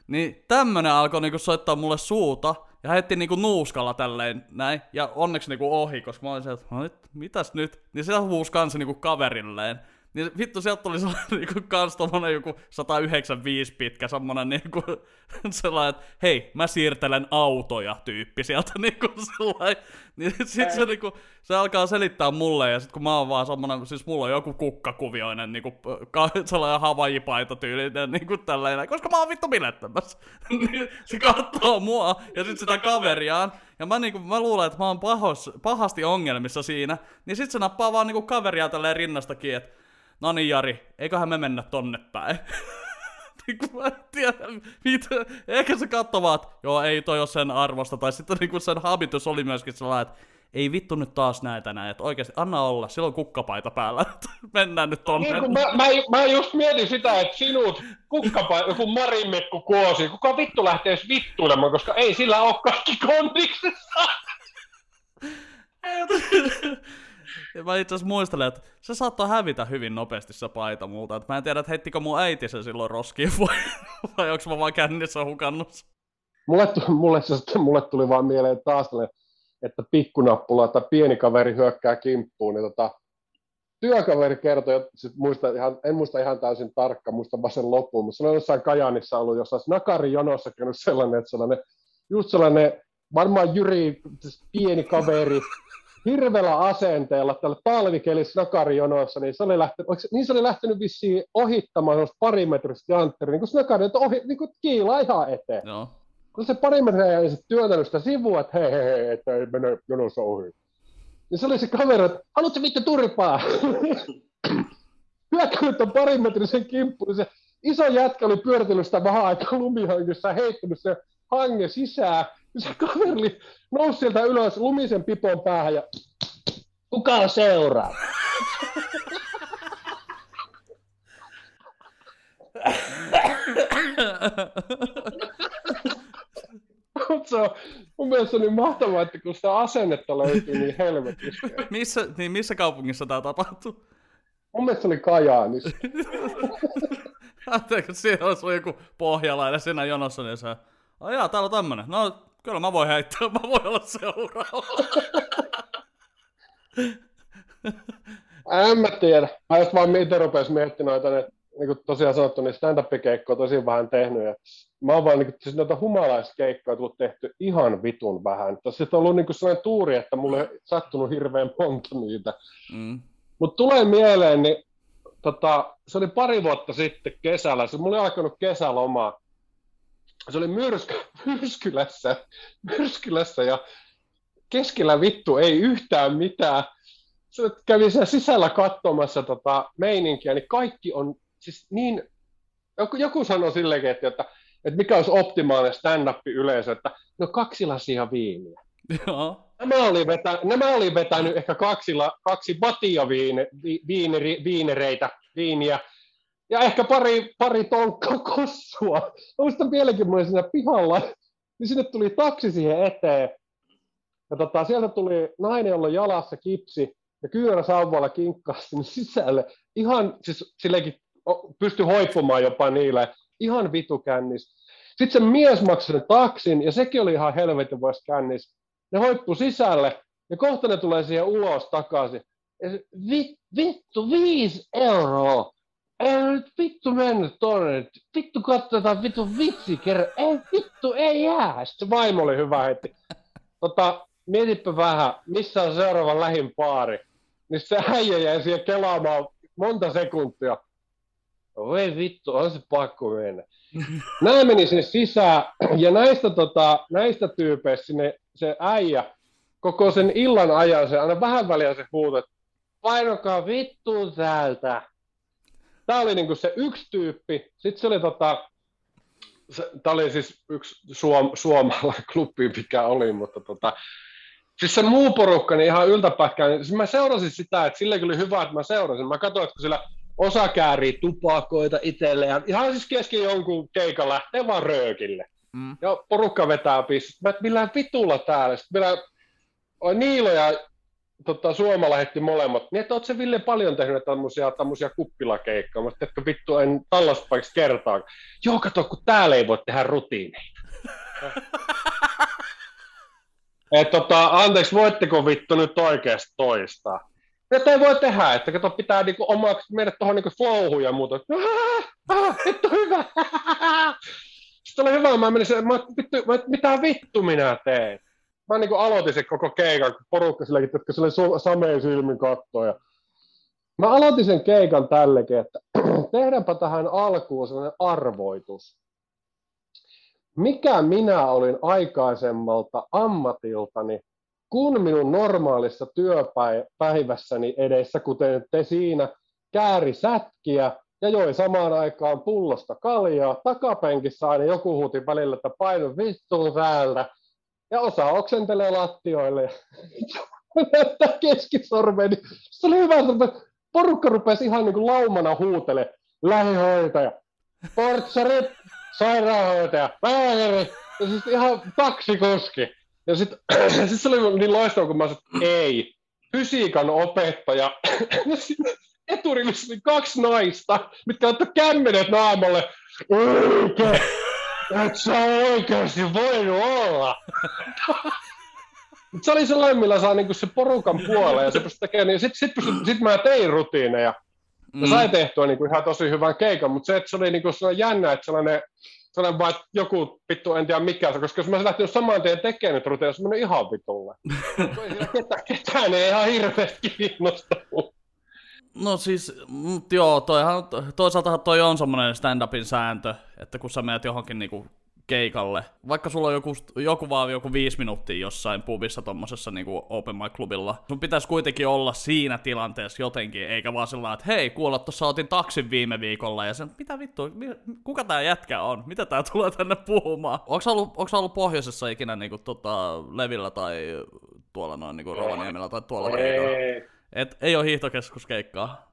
Niin tämmönen alkoi niinku soittaa mulle suuta, ja heitti niinku nuuskalla tälleen näin, ja onneksi niinku ohi, koska mä olin sieltä, että "No mitäs nyt? Niin se huusi kanssa niinku kaverilleen. Niin vittu, sieltä tuli sellainen niinku kans tommonen joku 195 pitkä semmonen niinku sellainen, että hei, mä siirtelen autoja tyyppi sieltä niinku sellainen. Niin sit se niinku, se alkaa selittää mulle ja sit kun mä oon vaan semmonen, siis mulla on joku kukkakuvioinen niinku ka, sellainen havajipaita tyylinen niinku tällainen, koska mä oon vittu bilettämässä. Niin se katsoo mua ja sit sitä kaveriaan. Ja mä, niinku, mä luulen, että mä oon pahos, pahasti ongelmissa siinä. Niin sit se nappaa vaan niinku kaveria tälleen rinnastakin, että no niin Jari, eiköhän me mennä tonne päin. Niinku mä en tiedä, mitä, ehkä se katsoo vaan, että joo ei toi ole sen arvosta, tai sitten niinku sen habitus oli myöskin sellainen, että ei vittu nyt taas näitä näin, että oikeasti anna olla, sillä on kukkapaita päällä, mennään nyt tonne. Niin mä, mä, mä, just mietin sitä, että sinut, kukkapa, joku Marimekku Kuosi, kuka vittu lähtee edes vittuilemaan, koska ei sillä ole kaikki kondiksessa. Ja mä itse asiassa muistelen, että se saattoi hävitä hyvin nopeasti se paita multa. Et mä en tiedä, että heittikö mun äiti sen silloin roskiin vai, vai onko mä vaan kännissä hukannut. Mulle, tu- mulle, mulle tuli vaan mieleen taas että pikkunappula tai pieni kaveri hyökkää kimppuun, niin tota, työkaveri kertoi, sit muista ihan, en muista ihan täysin tarkka, muista vaan sen loppuun, mutta se oli jossain Kajanissa ollut jossain Nakari jonossa käynyt sellainen, että sellainen, just sellainen, varmaan Jyri, siis pieni kaveri, hirveällä asenteella tällä talvikelissä nakarijonoissa, niin se oli lähtenyt, niin se oli lähtenyt vissiin ohittamaan jos parimetristä jantteria, niin kuin nakari, että ohi, niin kuin kiilaa ihan eteen. Joo. Kun se parimetriä ei sitten työntänyt sitä sivua, että hei, hei, hei, että ei mene jonossa ohi. Niin se oli se kaveri, että haluatko vittu turpaa? Hyökkänyt ton parimetrisen kimppuun, niin se iso jätkä oli pyöritellyt sitä vähän aikaa lumihangissa ja heittänyt se hange sisään. Se kaveri nousi sieltä ylös lumisen pipon päähän ja kuka seuraa? Mutta se on mun mielestä niin mahtavaa, että kun sitä asennetta löytyy niin helvetissä. missä, niin missä kaupungissa tämä tapahtui? Mun mielestä se oli Kajaanissa. Ajatteliko, siellä olisi joku pohjalainen siinä jonossa, niin se, ai jaa, täällä on tämmönen. No, kyllä mä voin heittää, mä voin olla seuraava. en mä tiedä. Mä just vaan itse rupesin miettimään noita, että niin kuin tosiaan sanottu, niin stand-up-keikkoja tosi vähän tehnyt. Ja mä oon vaan niin kuin, siis noita humalaiskeikkoja tullut tehty ihan vitun vähän. Tässä on ollut niin kuin sellainen tuuri, että mulle ei sattunut hirveän monta niitä. Mm. Mutta tulee mieleen, niin tota, se oli pari vuotta sitten kesällä, se mulla oli alkanut kesäloma. Se oli myrsky, myrskylässä, myrskylässä ja keskellä vittu ei yhtään mitään. Se kävi siellä sisällä katsomassa tota meininkiä, niin kaikki on siis niin, joku, joku sanoi sillekin, että, että, että mikä olisi optimaalinen stand-up-yleisö, että no kaksi lasia viiniä. Joo. Nämä oli, vetä, nämä oli vetänyt ehkä kaksi, kaksi batia viine, vi, viineri, viinereitä, viiniä, ja ehkä pari, pari tonkkaa kossua. Muistan vieläkin, mulla siinä pihalla, niin sinne tuli taksi siihen eteen. Ja tota, sieltä tuli nainen, jolla jalassa kipsi, ja kyyrä sauvalla kinkkasi sinne sisälle. Ihan siis sillekin pystyi hoippumaan jopa niille. Ihan vitu kännis. Sitten se mies maksoi sen taksin, ja sekin oli ihan helvetin vois kännis. Ne hoippu sisälle, ja kohta ne tulee siihen ulos takaisin. Ja se, vi, vittu, viisi euroa. Ei nyt vittu mennyt tonne. Vittu katsotaan vittu vitsi kerran. Ei vittu, ei jää. Sitten vaimo oli hyvä heti. Tota, mietipä vähän, missä on seuraava lähin paari. Niin se äijä jäi siihen kelaamaan monta sekuntia. Voi vittu, on se pakko mennä. Nämä meni sinne sisään, ja näistä, tota, näistä tyypeistä sinne se äijä, koko sen illan ajan, se aina vähän väliä se huuto, että painokaa vittu täältä. Tämä oli niinku se yksi tyyppi. Sitten se oli tota, tämä oli siis yksi suom, suomalainen klubi, mikä oli, mutta tota, siis se muu porukka, niin ihan yltäpähkään, siis mä seurasin sitä, että sille oli hyvä, että mä seurasin. Mä katsoin, että kun sillä osa käärii tupakoita itselleen, ihan siis kesken jonkun keikan lähtee vaan röökille. Mm. Ja porukka vetää pistet. Mä et millään vitulla täällä. Sitten meillä Niilo ja tota, Suoma lähetti molemmat. Niin, että oot se Ville paljon tehnyt tämmöisiä, tämmöisiä kuppilakeikkoja. Mä että vittu en tällaista paikassa kertaa. Joo, kato, kun täällä ei voi tehdä rutiineita. Et, tota, anteeksi, voitteko vittu nyt oikeasti toistaa? Että ei voi tehdä, että kato, pitää niinku omaksi mennä tuohon niinku flowhun ja muuta. Ah, vittu hyvä! Sitten oli hyvä, mä menin se, mä, vittu, mä, mitä vittu minä teen? Mä niinku aloitin se koko keikan, kun porukka silläkin, jotka sille sameen silmin kattoo. Ja... Mä aloitin sen keikan tällekin, että tehdäänpä tähän alkuun sellainen arvoitus. Mikä minä olin aikaisemmalta ammatiltani kun minun normaalissa työpäivässäni edessä, kuten te siinä, kääri sätkiä ja joi samaan aikaan pullosta kaljaa, takapenkissä aina joku huuti välillä, että painu vittuun täältä, ja osa oksentelee lattioille ja näyttää keskisormeen, niin se oli hyvä, että porukka rupesi ihan niin kuin laumana huutele, lähihoitaja, portsarit, sairaanhoitaja, lääkäri, ja siis ihan taksikoski. Ja sitten sit se oli niin loistava, kun mä sanoin, ei, fysiikan opettaja. Eturivissä kaksi naista, mitkä ottaa kämmenet naamalle. Et sä oikeasti voinut olla. Mutta se oli sellainen, millä saa niinku se porukan puoleen ja se pystyi tekemään, niin sit, sit, pystyi, sit mä tein rutiineja. Mm. sai tehtyä niinku ihan tosi hyvän keikan, mutta se, että se oli niinku sellainen jännä, että sellainen, sellainen vaan, että joku vittu, en tiedä mikä se, koska jos mä olisin lähtenyt saman tien tekemään nyt rutiineja, se ihan vitulle. ketään, ketään ei ihan hirveästi kiinnostanut. No siis, mut joo, toihan, toisaalta toi on semmoinen stand-upin sääntö, että kun sä menet johonkin niinku keikalle, vaikka sulla on joku, joku vaan joku viisi minuuttia jossain pubissa tommosessa niinku open mic klubilla, sun pitäisi kuitenkin olla siinä tilanteessa jotenkin, eikä vaan sillä että hei, kuulla, tuossa otin taksin viime viikolla, ja sen, mitä vittu, kuka tää jätkä on, mitä tää tulee tänne puhumaan? Onko ollut, onko ollut pohjoisessa ikinä niinku tota, Levillä tai tuolla noin niinku Rovaniemellä tai tuolla keikalla? Et ei ole hiihtokeskuskeikkaa.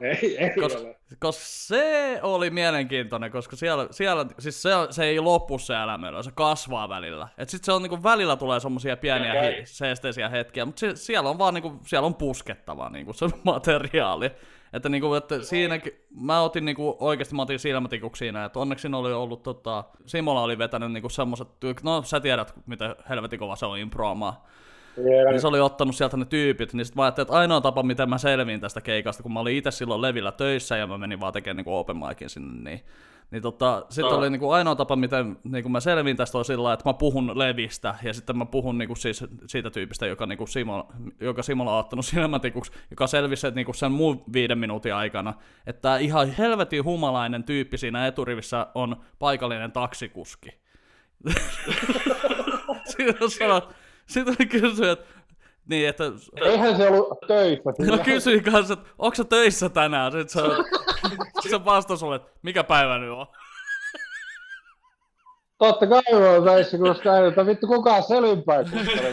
Ei, ei, ei koska, koska se oli mielenkiintoinen, koska siellä, siellä siis se, se ei loppu se elämä, se kasvaa välillä. Et sit se on niinku, välillä tulee semmosia pieniä hi- seesteisiä hetkiä, mutta se, siellä on vaan niinku, siellä on puskettava niinku, se materiaali. Että, niinku, että siinä, mä otin niinku, oikeasti mä otin silmätikuksi siinä, että onneksi oli ollut, tota, Simola oli vetänyt niinku semmoset, no sä tiedät, mitä helvetin kova se on improamaan. Yeah. Niin se oli ottanut sieltä ne tyypit, niin sitten mä ajattelin, että ainoa tapa, miten mä selviin tästä keikasta, kun mä olin itse silloin Levillä töissä ja mä menin vaan tekemään niin open micin sinne, niin niin tota, sitten no. oli niinku ainoa tapa, miten niinku mä selvin tästä on sillä että mä puhun Levistä, ja sitten mä puhun niinku siis siitä tyypistä, joka, niinku Simo, joka Simola on ottanut silmätikuksi, joka selvisi että niinku sen muun viiden minuutin aikana, että ihan helvetin humalainen tyyppi siinä eturivissä on paikallinen taksikuski. Siinä on sitten kysyi, että niin, että... Eihän se ollut töissä. No kysyin kanssa, että onko se töissä tänään? Sitten se, se vastasi sulle, että mikä päivä nyt on. Totta kai me on töissä, koska ei että vittu kukaan selvinpäin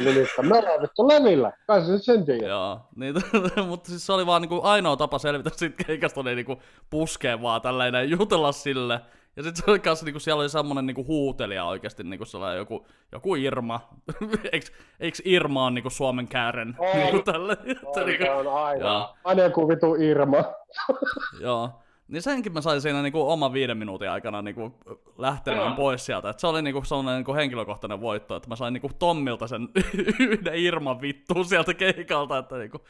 nimissä. Me ollaan vittu levillä. Kai se nyt sen tiedä. Joo, niin, mutta siis se oli vaan niinku ainoa tapa selvitä siitä keikasta, oli niinku puskea vaan tällainen jutella sille. Ja sitten se oli kanssa, niinku, siellä oli semmonen niinku huutelija oikeasti, niinku sellainen joku, joku Irma. eikö, eikö Irma on niinku Suomen käären? On, niinku tälle, on, niinku, on aina. Aina joku vitu Irma. joo. Niin senkin mä sain siinä niinku oman viiden minuutin aikana niinku lähtemään pois sieltä. Et se oli niinku sellainen niinku henkilökohtainen voitto, että mä sain niinku Tommilta sen yhden Irman vittuun sieltä keikalta. Että niinku,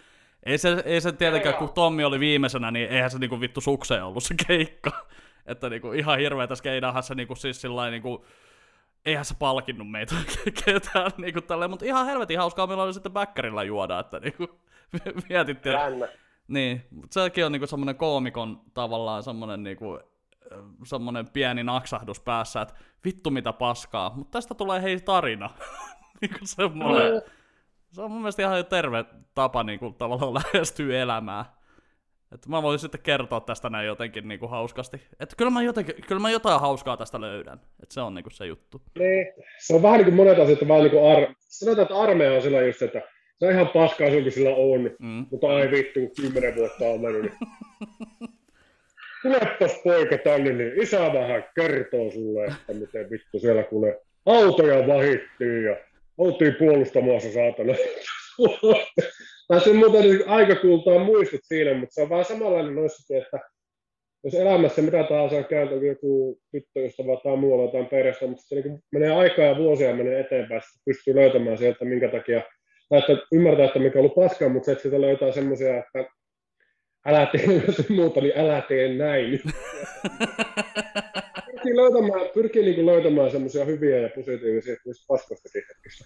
ei se, ei se tietenkään, kun Tommi oli viimeisenä, niin eihän se niinku vittu sukseen ollut se keikka. Että niinku ihan hirveetä skeidahan se niinku siis sillain niinku, eihän se palkinnut meitä ketään niinku tälleen, mutta ihan helvetin hauskaa meillä oli sitten bäkkärillä juoda, että niinku mietittiin. Niin, mutta sekin on niinku semmoinen koomikon tavallaan semmoinen niinku, semmoinen pieni naksahdus päässä, että vittu mitä paskaa, mutta tästä tulee hei tarina. niinku semmoinen. Se on mun mielestä ihan terve tapa niinku, tavallaan lähestyä elämää. Että mä voin sitten kertoa tästä näin jotenkin niinku hauskasti. Että kyllä mä, jotenkin, kyllä mä jotain hauskaa tästä löydän. Että se on niinku se juttu. Niin. Se on vähän niin kuin monet asiat, vaan niin kuin ar... Sanotaan, että armeija on sillä just, että se on ihan paskaa sun, kun sillä on. Mm. Mutta ai vittu, kymmenen vuotta on mennyt. Niin... Tulepas poika tänne, niin isä vähän kertoo sulle, että miten vittu siellä kuule autoja vahittiin ja oltiin puolustamassa saatana. Tai se muuten niin aika kultaa muistot siinä, mutta se on vaan samanlainen noissa, että jos elämässä mitä tahansa on käynyt, joku tyttöystävä tai muualla jotain perheestä, mutta se niin menee aikaa ja vuosia menee eteenpäin, että pystyy löytämään sieltä, minkä takia, tai että ymmärtää, että mikä on ollut paskaa, mutta se, että sieltä löytää semmoisia, että älä tee jos muuta, niin älä tee näin. pyrkii löytämään, pyrkii niin löytämään semmoisia hyviä ja positiivisia paskoistakin hetkissä.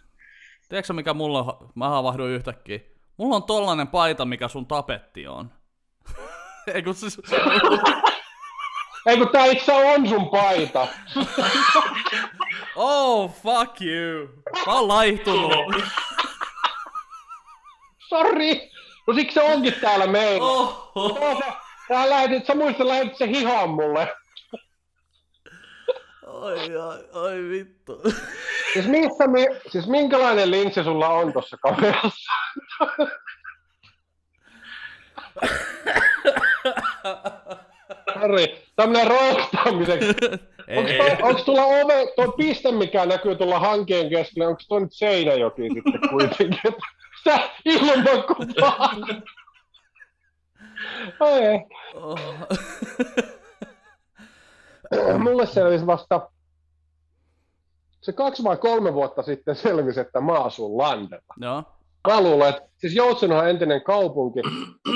Tiedätkö mikä mulla on? Mä havahduin yhtäkkiä. Mulla on tollanen paita, mikä sun tapetti on. Ei kun siis... Ei kun tää itse on sun paita. oh, fuck you. Mä oon laihtunut. Sorry. No siksi se onkin täällä meillä. Oh. Sä, lähetit, sä muistat lähetit se hihaan mulle. Oi, oi, oi vittu. Siis, missä, mi, siis minkälainen linssi sulla on tuossa kamerassa? Harri, tämmönen rohtaamiseksi. Onko tuolla ove, tuo piste, mikä näkyy tuolla hankeen keskellä, onko tuo nyt Seinäjoki sitten kuitenkin? Sä ilman kuvaa. Oh. Mulle selvisi vasta se kaksi vai kolme vuotta sitten selvisi, että mä asun Landella. Joo. Mä luulen, että siis Joutsen on entinen kaupunki.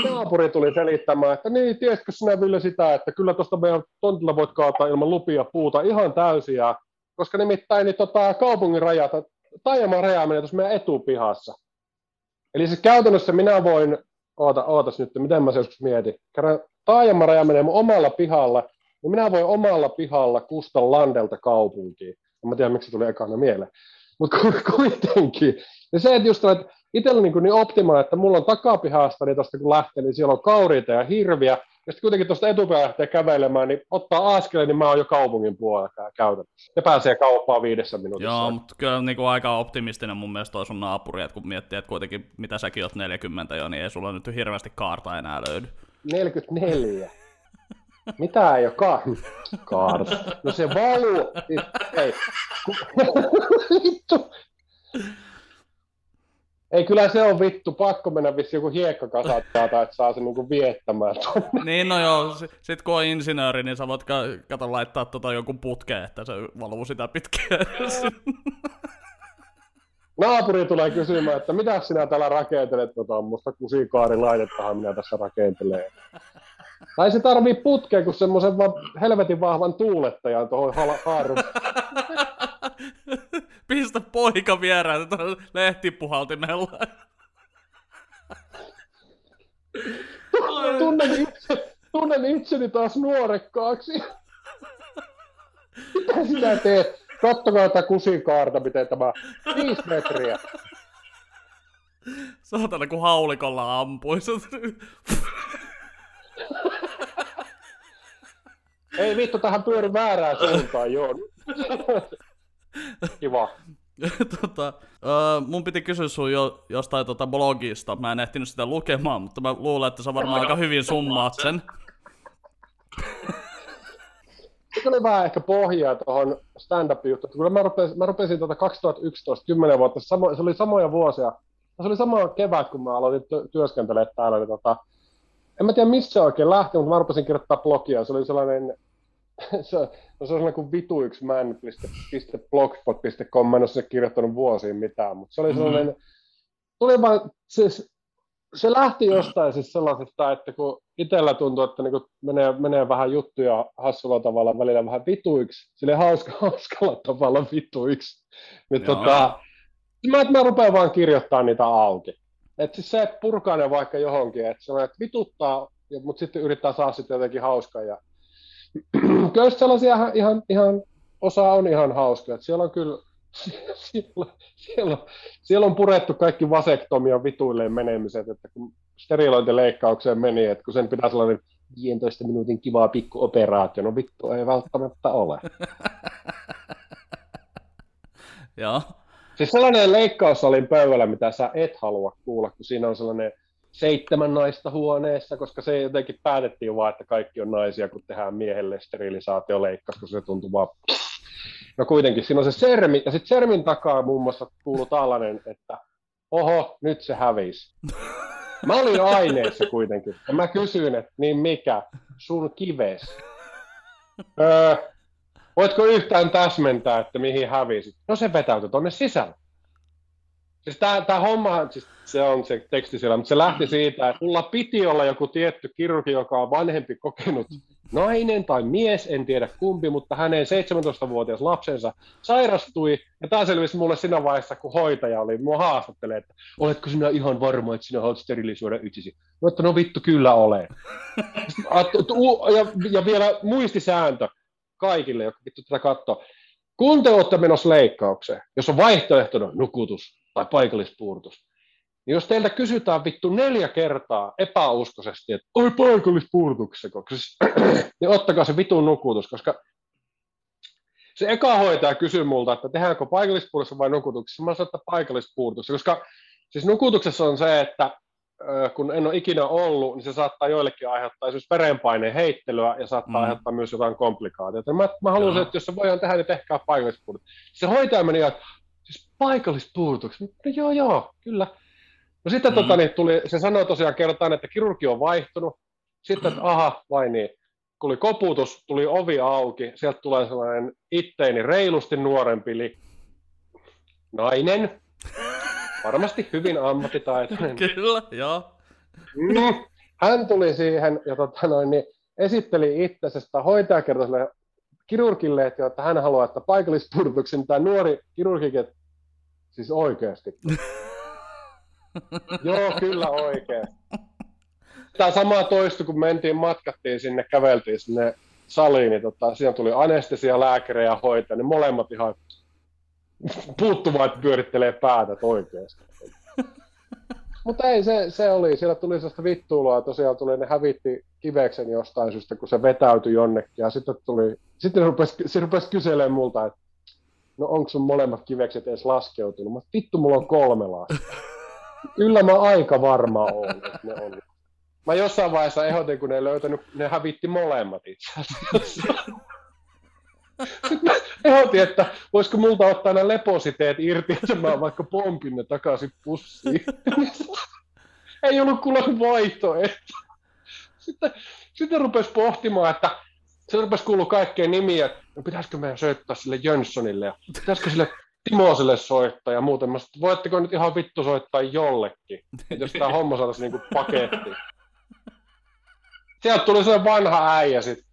Naapuri tuli selittämään, että niin, tiesitkö sinä Ville sitä, että kyllä tuosta meidän tontilla voit kaataa ilman lupia puuta ihan täysiä, koska nimittäin niin, tota, kaupungin rajat, Taijamaan raja menee tuossa meidän etupihassa. Eli siis käytännössä minä voin, oota, ootas nyt, miten mä se joskus mietin, kerran Taajaman raja menee mun omalla pihalla, niin minä voin omalla pihalla kustan Landelta kaupunkiin. En mä tiedä, miksi se tuli ekana mieleen. Mutta kuitenkin. Ja se, että just että itsellä niin, niin optimaalinen, että mulla on takapihasta, niin tuosta kun lähtee, niin siellä on kauriita ja hirviä, ja sitten kuitenkin tuosta etupää lähtee kävelemään, niin ottaa askeleen, niin mä oon jo kaupungin puolella käytännössä. Ja pääsee kauppaan viidessä minuutissa. Joo, mutta kyllä niin kuin aika optimistinen mun mielestä toi sun naapuri, että kun miettii, että kuitenkin mitä säkin oot 40 jo, niin ei sulla nyt hirveästi kaarta enää löydy. 44. Mitä ei ole ka- kaarta? No se valuu. Ei. Vittu. Ei, kyllä se on vittu, pakko mennä vissi joku hiekkakasattaa tai että saa sen niinku viettämään tonne. Niin, no joo, sit kun on insinööri, niin sä voit kato laittaa tota joku putkeen, että se valuu sitä pitkään. Naapuri tulee kysymään, että mitä sinä täällä rakentelet, tota, musta kusikaari laitettahan minä tässä rakentelen. Tai se tarvii putkea, kun semmoisen vaan helvetin vahvan tuulettajan tuohon haarun. Pistä poika vierään lehtipuhaltimella. tunnen, itse, tunnen itseni taas nuorekkaaksi. Mitä sinä teet? Kattokaa tätä kusikaarta, miten tämä viisi metriä. Saatana, kun haulikolla ampuisi. Ei vittu, tähän pyöri väärään suuntaan, joo. Kiva. tota, uh, mun piti kysyä sun jo, jostain tota blogista. Mä en ehtinyt sitä lukemaan, mutta mä luulen, että sä varmaan aika hyvin summaat sen. Se oli vähän ehkä pohjaa tuohon stand-up-juttuun. Kyllä mä rupesin, mä rupesin tuota 2011, 10 vuotta, se, samo, se oli samoja vuosia. Se oli sama kevät, kun mä aloitin ty- työskentelemään täällä. Niin tota, en mä tiedä missä oikein lähti, mutta mä rupesin kirjoittaa blogia. Se oli sellainen se, no se on sellainen kuin vitu1man.blogspot.com, mä en ole se kirjoittanut vuosiin mitään, mutta se oli mhm. sellainen, mm-hmm. tuli vaan, siis, se lähti jostain siis sellaisesta, että kun itsellä tuntuu, että niin menee, menee vähän juttuja hassulla tavalla välillä vähän vituiksi, sille hauska, hauskalla tavalla vituiksi, niin tota, mä, mä rupean vaan kirjoittaa niitä auki. Et siis se purkaa ne vaikka johonkin, että se on, että vituttaa, mutta sitten yrittää saada sitten jotenkin hauskaa ja kyllä sellaisia ihan, ihan, osa on ihan hauskoja. Että siellä on kyllä, siellä, siellä, siellä on purettu kaikki vasektomia vituilleen menemiset, että kun sterilointileikkaukseen meni, että kun sen pitää sellainen 15 minuutin kivaa pikkuoperaatio, no vittu ei välttämättä ole. Joo. Siis sellainen leikkaus oli pöydällä, mitä sä et halua kuulla, kun siinä on sellainen seitsemän naista huoneessa, koska se jotenkin päätettiin vaan, että kaikki on naisia, kun tehdään miehelle sterilisaatioleikkaus, koska se tuntuu vaan... No kuitenkin, siinä on se sermi, ja sitten sermin takaa muun muassa kuuluu tällainen, että oho, nyt se hävisi. Mä olin aineessa kuitenkin, ja mä kysyin, että niin mikä, sun kives. Öö, voitko yhtään täsmentää, että mihin hävisi? No se vetäytyi tuonne sisälle. Siis tämä, tämä homma, siis se on se teksti siellä, mutta se lähti siitä, että mulla piti olla joku tietty kirurgi, joka on vanhempi kokenut nainen tai mies, en tiedä kumpi, mutta hänen 17-vuotias lapsensa sairastui, ja tämä selvisi mulle siinä vaiheessa, kun hoitaja oli mua haastattelee, että oletko sinä ihan varma, että sinä haluat sterilisoida itsesi? No, että no vittu, kyllä olen. ja, ja vielä muistisääntö kaikille, jotka vittu tätä katsoo. Kun te olette menossa leikkaukseen, jos on vaihtoehtona nukutus tai paikallispuurtus, niin jos teiltä kysytään vittu neljä kertaa epäuskoisesti, että oi paikallispuurtukseko, siis, niin ottakaa se vitun nukutus, koska se eka hoitaja kysyy multa, että tehdäänkö paikallispuurtus vai nukutuksessa. Mä sanon, että paikallispuurtus, koska siis nukutuksessa on se, että kun en ole ikinä ollut, niin se saattaa joillekin aiheuttaa esimerkiksi verenpaineen heittelyä ja saattaa mm. aiheuttaa myös jotain komplikaatioita. Mä, mä haluaisin, että jos se voidaan tehdä, niin tehkää paikallispuudutus. Se hoitaja meni, että siis paikallispuudutus. No joo, joo, kyllä. No sitten mm. tota, niin tuli, se sanoi tosiaan kertaan, että kirurgi on vaihtunut. Sitten, että aha, vai niin. Kun oli koputus, tuli ovi auki, sieltä tulee sellainen itteeni reilusti nuorempi, nainen, varmasti hyvin ammattitaitoinen. Kyllä, joo. Mm. Hän tuli siihen ja tota noin, niin esitteli itsensä, hoitaja kertoi sille kirurgille, että, hän haluaa, että paikallispurtuksen tämä nuori kirurgi, että siis oikeasti. Joo, kyllä oikein. Tämä sama toistu, kun mentiin, matkattiin sinne, käveltiin sinne saliin, niin tota, siinä tuli anestesia, lääkäri ja hoitaja, niin molemmat ihan puuttuvat, että pyörittelee päätä oikeasti. Mutta ei, se, se oli, siellä tuli sellaista vittuulua, tosiaan tuli, ne hävitti kiveksen jostain syystä, kun se vetäytyi jonnekin, ja sitten tuli, sitten rupesi, se rupesi kyselemään multa, että no onko sun molemmat kivekset edes laskeutunut? Mä vittu, mulla on kolme lasta. Kyllä mä aika varma olen, että ne on. Mä jossain vaiheessa ehdotin, kun ne löytänyt, ne hävitti molemmat itse asiassa. Sitten ehdotin, että voisiko multa ottaa nämä lepositeet irti, että mä vaikka pompin ne takaisin pussiin. Ei ollut kuule vaihtoehto. Sitten, sitten rupesi pohtimaan, että se rupesi kuulua kaikkeen nimiä, että no pitäisikö meidän soittaa sille Jönssonille ja pitäisikö sille Timoselle soittaa ja muuten. Mä sit, voitteko nyt ihan vittu soittaa jollekin, jos tämä homma saataisiin niinku paketti. Sieltä tuli sellainen vanha äijä sit,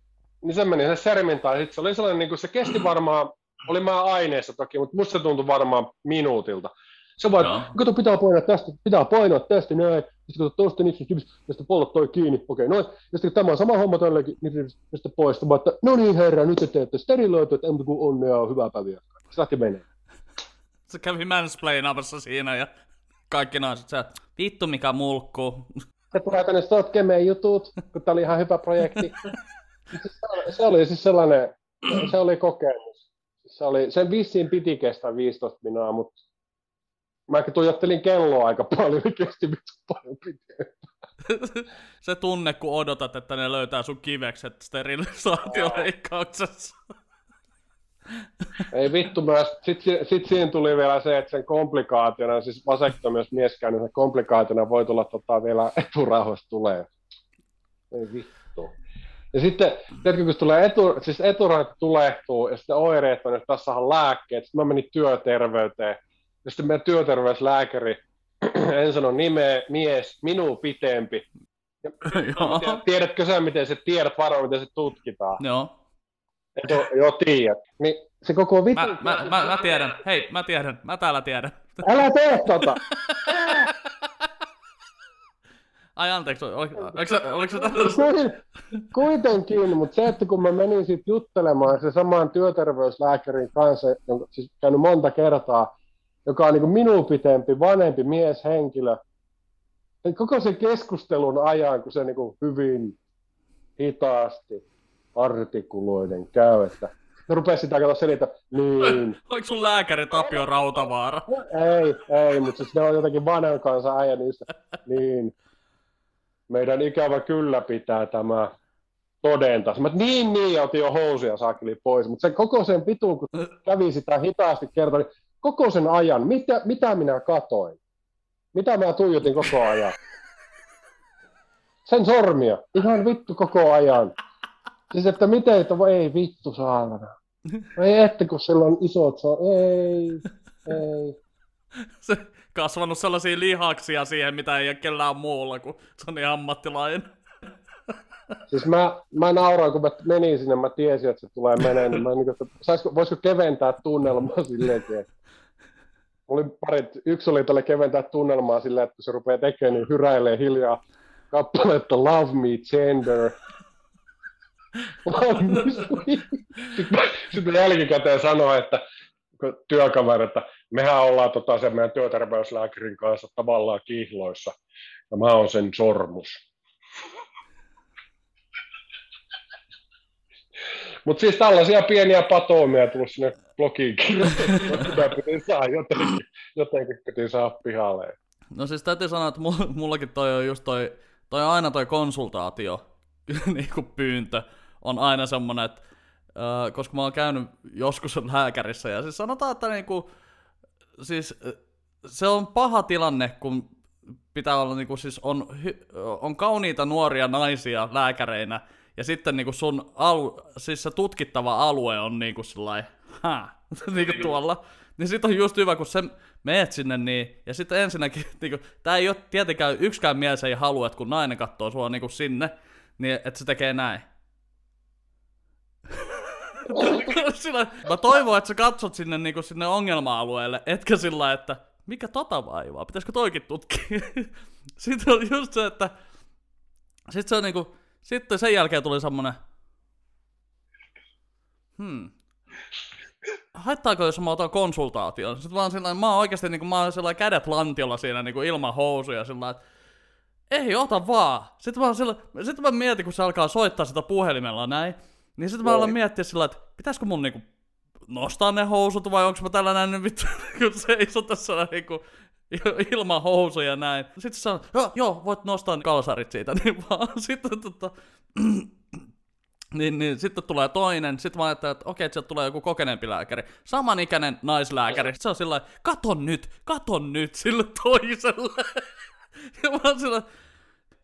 niin se meni se sermintaan. Sitten se oli sellainen, niin kuin se kesti varmaan, oli mä aineessa toki, mutta musta se tuntui varmaan minuutilta. Se vaan, no. kato, pitää painaa tästä, pitää painaa tästä, näin. Sitten kato, tuosta niin sitten ja sitten pollat toi kiinni, okei, noin. Ja sitten tämä on sama homma tällekin, niin sitten pois. Vaan, että no niin herra, nyt te teette steriloitu, että emme kuin onnea on hyvää päiviä. Se lähti menee. Se kävi mansplainamassa siinä ja kaikki naiset, se, vittu mikä mulkku. Se tulee tänne sotkemeen jutut, kun tämä oli ihan hyvä projekti. se oli siis sellainen, se oli kokemus. Se oli, sen vissiin piti kestää 15 minaa, mutta mä tuijottelin kelloa aika paljon, niin kesti paljon pitempään. se tunne, kun odotat, että ne löytää sun kivekset sterilisaatioleikkauksessa. Ei vittu myös. Sitten sit siinä tuli vielä se, että sen komplikaationa, siis vasektomios mies käynyt, sen komplikaationa voi tulla tota, vielä eturauhoista tulee. Ei vittu. Ja sitten, tiedätkö, kun tulee etu, siis eturauhat tulehtuu, ja sitten oireet on, että tässä on lääkkeet. Sitten mä menin työterveyteen, ja sitten meidän työterveyslääkäri, en sano nimeä, mies, minun pitempi. Ja, tiedätkö sä, miten se tiedät varmaan, miten se tutkitaan? Joo. Joo, tiedät. Niin se koko vitu... Mä, mä, mä, mä, tiedän. Hei, mä tiedän. Mä täällä tiedän. Älä tee tota! Ai anteeksi, oliko, oliko? Kuitenkin, mutta se, että kun mä menin sitten juttelemaan se samaan työterveyslääkärin kanssa, jonka siis käynyt monta kertaa, joka on niin minun pitempi, vanhempi mieshenkilö, niin koko sen keskustelun ajan, kun se niin hyvin hitaasti artikuloiden käy, että ne rupesi sitä katsoa selitä, niin. Oliko sun lääkäri Tapio Rautavaara? Ei, ei, mutta siis ne on jotenkin vanhan kanssa äijä niistä. Niin. Meidän ikävä kyllä pitää tämä todentaa. Mä niin, niin, ja otin jo housuja saakeli pois. Mutta se koko sen pituun, kun kävi sitä hitaasti kertoa, niin koko sen ajan, mitä, mitä minä katoin? Mitä mä tuijotin koko ajan? Sen sormia, ihan vittu koko ajan. Siis että miten, että voi ei vittu saatana. Ei että kun sillä on isot saa, ei, ei. Se kasvanut sellaisia lihaksia siihen, mitä ei ole kellään muulla, kun se on niin ammattilainen. Siis mä, mä nauroin, kun mä menin sinne, mä tiesin, että se tulee menee, niin mä niin, että saisiko, voisiko keventää tunnelmaa silleenkin, että oli parit, yksi oli tälle keventää tunnelmaa silleen, että kun se rupeaa tekemään, niin hyräilee hiljaa kappaletta Love Me Gender, sitten jälkikäteen sanoi, että työkaveri, että mehän ollaan tota sen meidän työterveyslääkärin kanssa tavallaan kihloissa, ja mä oon sen sormus. Mutta siis tällaisia pieniä patoomia tullut sinne blogiin kirjoitettua, piti saa jotenkin, jotenkin piti saa pihalle. No siis täytyy sanoa, että mullakin toi on just toi, toi on aina toi konsultaatio niin kuin pyyntö on aina semmonen, että koska mä oon käynyt joskus lääkärissä ja siis sanotaan, että niinku, siis se on paha tilanne, kun pitää olla niinku, siis on, on kauniita nuoria naisia lääkäreinä ja sitten niinku sun alu, siis se tutkittava alue on niinku sellainen, niinku tuolla, Niin sit on just hyvä, kun sä meet sinne niin, ja sitten ensinnäkin, niinku, tää ei ole tietenkään, yksikään mies ei halua, että kun nainen katsoo sua niinku sinne, niin että se tekee näin. Sillä, mä toivon, että sä katsot sinne, niinku, sinne ongelma-alueelle, etkä sillä että mikä tota vaivaa, pitäisikö toikin tutkia? sitten on just se, että sitten se on niinku, sitten sen jälkeen tuli semmonen, hmm, haittaako jos mä otan konsultaation? Sitten vaan sillä mä oon oikeasti niinku, mä oon kädet lantiolla siinä niinku ilman housuja sillä että ei ota vaan. Sitten mä, sillä, sitten mä mietin, kun se alkaa soittaa sitä puhelimella näin, niin sitten mä alan miettiä sillä, että pitäisikö mun niinku nostaa ne housut vai onko mä tällä näin nyt vittu, kun seisoo tässä niinku ilman housuja näin. Sitten sanoo, joo, joo, voit nostaa kalsarit siitä, niin vaan sitten tota, niin, niin sitten tulee toinen, sitten mä että okei, että sieltä tulee joku kokeneempi lääkäri. Samanikäinen naislääkäri. Se on sillä katon nyt, katon nyt sille toiselle. ja mä oon sillä,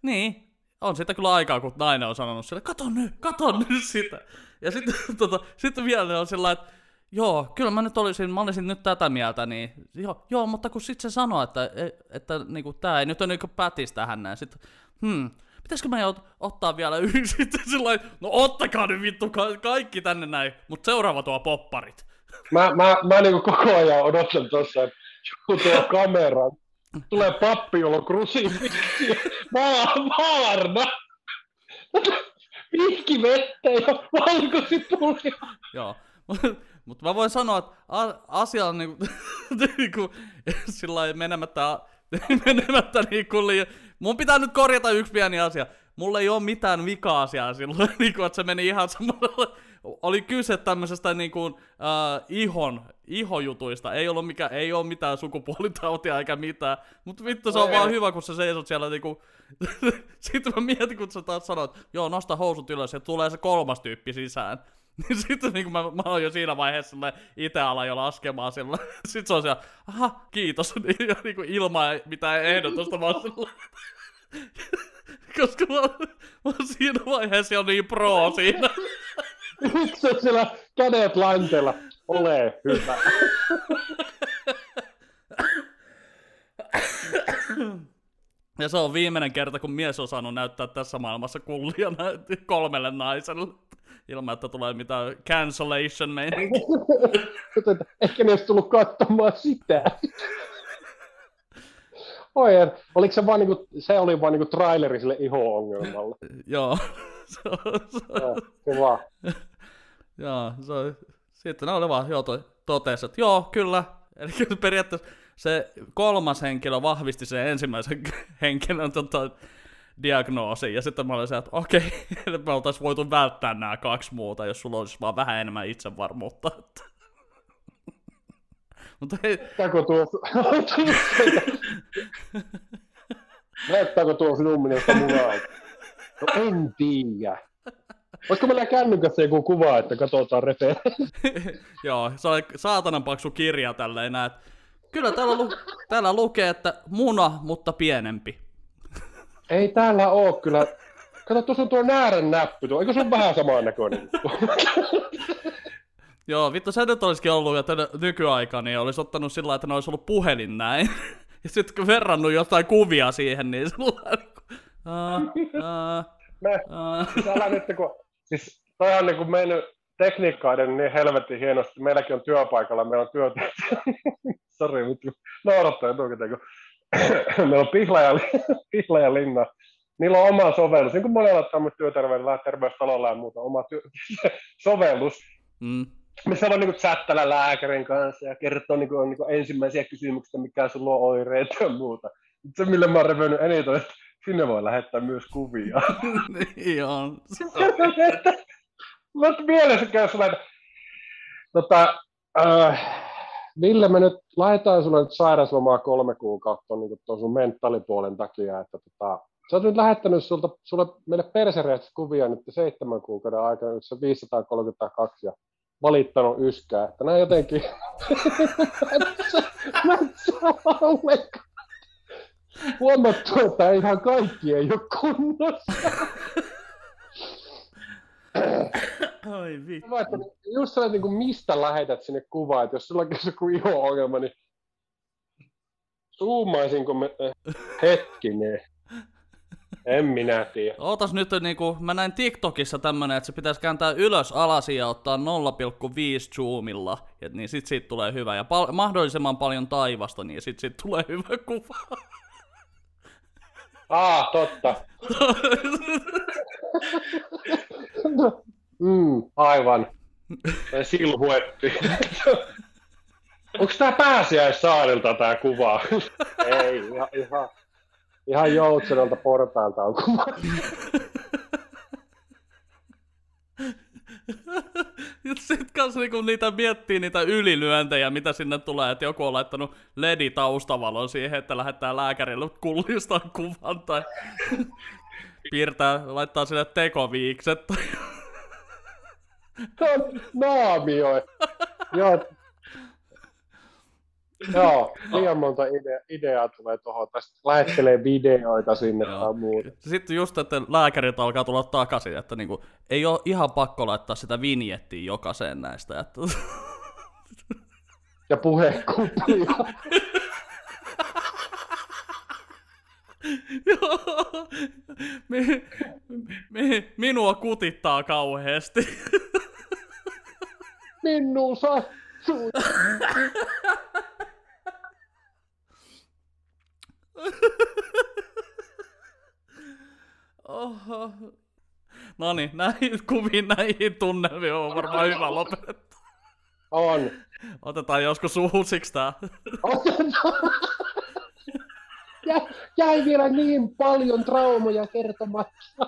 niin, on sitä kyllä aikaa, kun nainen on sanonut sille, katon nyt, katon nyt sitä. Ja sitten, tota, sitten vielä on sillä että joo, kyllä mä nyt olisin, mä olisin nyt tätä mieltä, niin joo, joo mutta kun sitten se sanoo, että, että, että niinku, tää ei nyt ole niinku pätis tähän näin, sitten, hmm, pitäisikö mä ot- ottaa vielä yksi sitten sillä no ottakaa nyt vittu ka- kaikki tänne näin, mutta seuraava tuo popparit. Mä, mä, mä niinku koko ajan odotan tuossa, että joku tuo kameran. Tulee pappi, jolla on krusifikki. Vaarna! Vihki vettä ja valkosipulia. Joo. Mutta mä voin sanoa, että asia on niinku, niinku sillä menemättä, menemättä niinku liian, Mun pitää nyt korjata yksi pieni asia. Mulla ei ole mitään vika-asiaa silloin, niin kuin, että se meni ihan samalla. Oli kyse tämmöisestä niin kuin, äh, ihon, ihojutuista. Ei ollut mikä, ei ole mitään sukupuolitautia eikä mitään. Mutta vittu se on ei. vaan hyvä, kun sä seisot siellä niinku... Sitten mä mietin, kun sä taas sanoit, joo, nosta housut ylös ja tulee se kolmas tyyppi sisään. Niin sitten niin mä, mä oon jo siinä vaiheessa itse ala jo laskemaan sillä. Sitten se on siellä, aha, kiitos. Niin, ja niin kuin ilman mitään ehdotusta vaan sillä. Koska mä, mä oon siinä vaiheessa jo niin pro siinä. Nyt se on siellä kädet lanteella. Ole hyvä. Ja se on viimeinen kerta, kun mies on saanut näyttää tässä maailmassa kullia kolmelle naiselle ilman, että tulee mitään cancellation meininki. Ehkä ne olisi tullut katsomaan sitä. Oi, oliko se vaan niinku, se oli vaan niinku traileri sille iho-ongelmalle? Joo. se on, Hyvä. Joo, se on, sitten ne oli vaan, joo, totesi, että joo, kyllä. Eli periaatteessa se kolmas henkilö vahvisti sen ensimmäisen henkilön tota, diagnoosin, ja sitten mä olin se, että okei, okay, me oltaisiin voitu välttää nämä kaksi muuta, jos sulla olisi vaan vähän enemmän itsevarmuutta. Mutta hei... Näyttääkö tuo... Näyttääkö tuo sinun mielestä munaa? No en tiedä. Olisiko meillä kännykässä joku kuva, että katsotaan referenssi? Joo, se on saatanan paksu kirja tälleen näet. Kyllä täällä, lu- täällä lukee, että muna, mutta pienempi. Ei täällä oo kyllä. Kato, tuossa on tuo näärän näppy. Tuo. Eikö se ole vähän samaan näköinen? Joo, vittu se nyt olisikin ollut, että nykyaika niin olisi ottanut sillä että ne olisi ollut puhelin näin. Ja sitten kun verrannut jotain kuvia siihen, niin sillä uh, uh, Me, uh. älä nyt, kun, siis toi on niin mennyt tekniikkaiden niin helvetin hienosti. Meilläkin on työpaikalla, meillä on työtä. Sori, mutta naurattaa etukäteen, kun meillä on Pihla ja, Pihla ja Linna. Niillä on oma sovellus, niin kuin monella tämmöisellä työterveydellä, terveystalolla ja muuta, oma työ, sovellus, mm. missä voi niin chattella lääkärin kanssa ja kertoa niin kuin, niin kuin ensimmäisiä kysymyksiä, mikä sulla on oireita ja muuta. Se, millä mä oon revennyt eniten, että sinne voi lähettää myös kuvia. niin on. Mä mielessä käy sulle, että tota, äh, Ville, me nyt laitetaan sulle nyt sairauslomaa kolme kuukautta niin tuon sun mentaalipuolen takia, että tota, sä oot nyt lähettänyt sulta, sulle meille persereistä kuvia nyt seitsemän kuukauden aikana, nyt se 532 ja valittanut yskää, että nämä jotenkin huomattu, että ihan kaikki ei ole kunnossa. Ai vi. Mä että just sellainen, niin kuin mistä lähetät sinne kuvaa, että jos sulla on joku iho-ongelma, niin zoomaisinko me... Hetkinen. En minä tiedä. Ootas nyt niinku, mä näin TikTokissa tämmönen, että se pitäisi kääntää ylös alasi ja ottaa 0,5 zoomilla, ja niin sit siitä tulee hyvä. Ja pal- mahdollisimman paljon taivasta, niin sit siitä tulee hyvä kuva. Ah, totta. Mm, aivan. Silhuetti. Onko tää pääsiäissaarilta tää kuva? Ei, ihan, ihan, ihan joutsenolta portailta on kuva. Ja sit kans niinku niitä miettii niitä ylilyöntejä, mitä sinne tulee, että joku on laittanut ledi taustavalon siihen, että lähettää lääkärille kullistaa kuvan tai piirtää, laittaa sinne tekoviikset tai Naamioi. Joo. Joo, liian monta idea, ideaa tulee tuohon. Tästä lähettelee videoita sinne tai muuta. Sitten just, että lääkärit alkaa tulla takaisin, että niinku, ei ole ihan pakko laittaa sitä vinjettiä jokaiseen näistä. Että... Ja puhekuplia. Joo. mi, mi, minua kutittaa kauheasti. Minun sattuu. Oho. No niin, näihin kuviin, näihin tunnelmiin on varmaan hyvä lopettaa. On. Otetaan joskus uusiksi tää. Otetaan. Jä, jäi vielä niin paljon traumoja kertomatta.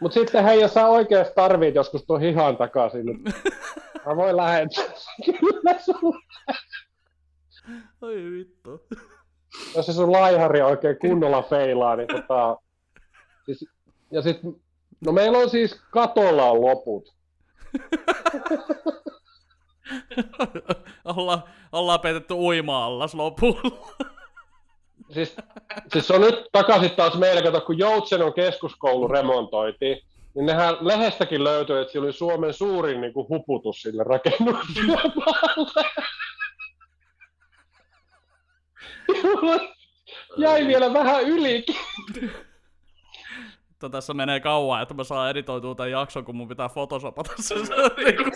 Mut sitten hei, jos sä oikeasti tarvit joskus tuon hihan takaisin, niin mä voin lähettää kyllä sulle. Oi vittu. Jos se sun laihari oikein kunnolla feilaa, niin tota... Siis, ja sit, no meillä on siis katolla on loput. Olla, ollaan peitetty uima-allas lopulla. Siis, siis se on nyt takaisin taas meillä, kato, kun Joutsenon keskuskoulu remontoitiin, niin nehän lehdestäkin löytyi, että siellä oli Suomen suurin niin kuin, huputus sille rakennustyömaalle. Jäi vielä vähän ylikin. Mutta tässä menee kauan, että mä saan editoitua tämän jakson, kun mun pitää photoshopata se. niinku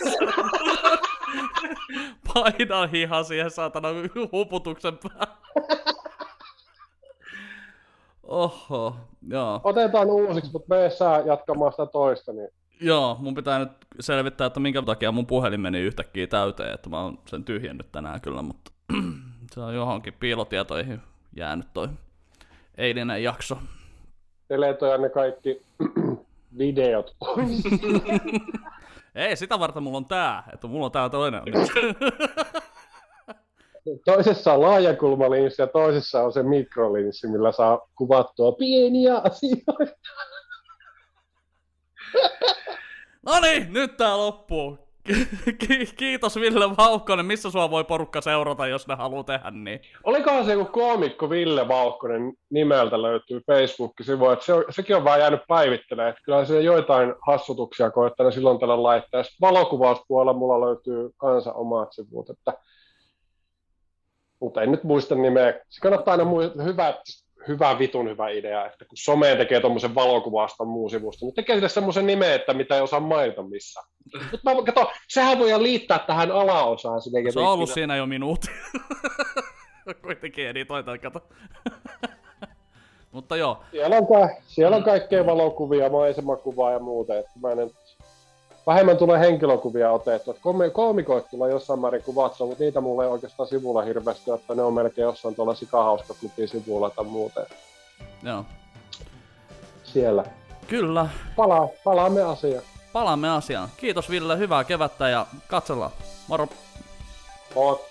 Paina hiha siihen saatana huputuksen päälle. Oho, joo. Otetaan uusiksi, mutta me saa jatkamaan sitä toista. Niin... Joo, mun pitää nyt selvittää, että minkä takia mun puhelin meni yhtäkkiä täyteen, että mä oon sen tyhjennyt tänään kyllä, mutta se on johonkin piilotietoihin jäänyt toi eilinen jakso. Deletoja ne kaikki videot pois. Ei, sitä varten mulla on tää, että mulla on tää toinen. Toisessa on laajakulmalinssi ja toisessa on se mikrolinssi, millä saa kuvattua pieniä asioita. No niin, nyt tää loppuu. Ki- kiitos Ville Vauhkonen. Missä sua voi porukka seurata, jos ne haluaa tehdä niin? Olikohan se joku koomikko Ville Vauhkonen nimeltä löytyy Facebook-sivu, että se, on- sekin on vaan jäänyt päivittelemään. Että kyllä se joitain hassutuksia koettaa silloin tällä laittaa. Sitten valokuvauspuolella mulla löytyy kanssa omat sivut, että mutta en nyt muista nimeä. Se kannattaa aina muistaa, hyvä, hyvä vitun hyvä idea, että kun someen tekee tuommoisen valokuvasta muu sivusta, niin tekee sille semmoisen nimen, että mitä ei osaa mainita missään. Mutta mä kato, sehän voidaan liittää tähän alaosaan. Sinne, Se on ollut siinä jo minuutti. Kuitenkin editoitaan, kato. Mutta joo, Siellä on, ka- siellä on kaikkea valokuvia, maisemakuvaa ja muuta. Että mä en, vähemmän tulee henkilökuvia komi- koomikoit tulee jossain määrin kuvattua, mutta niitä mulla ei oikeastaan sivulla hirveästi, että ne on melkein jossain tuolla sikahauska klubin sivulla tai muuten. joo. Siellä. Kyllä, Palaa, palaamme asiaan. palaamme asiaan. Kiitos Ville, hyvää kevättä ja katsellaan. Moro! Mot.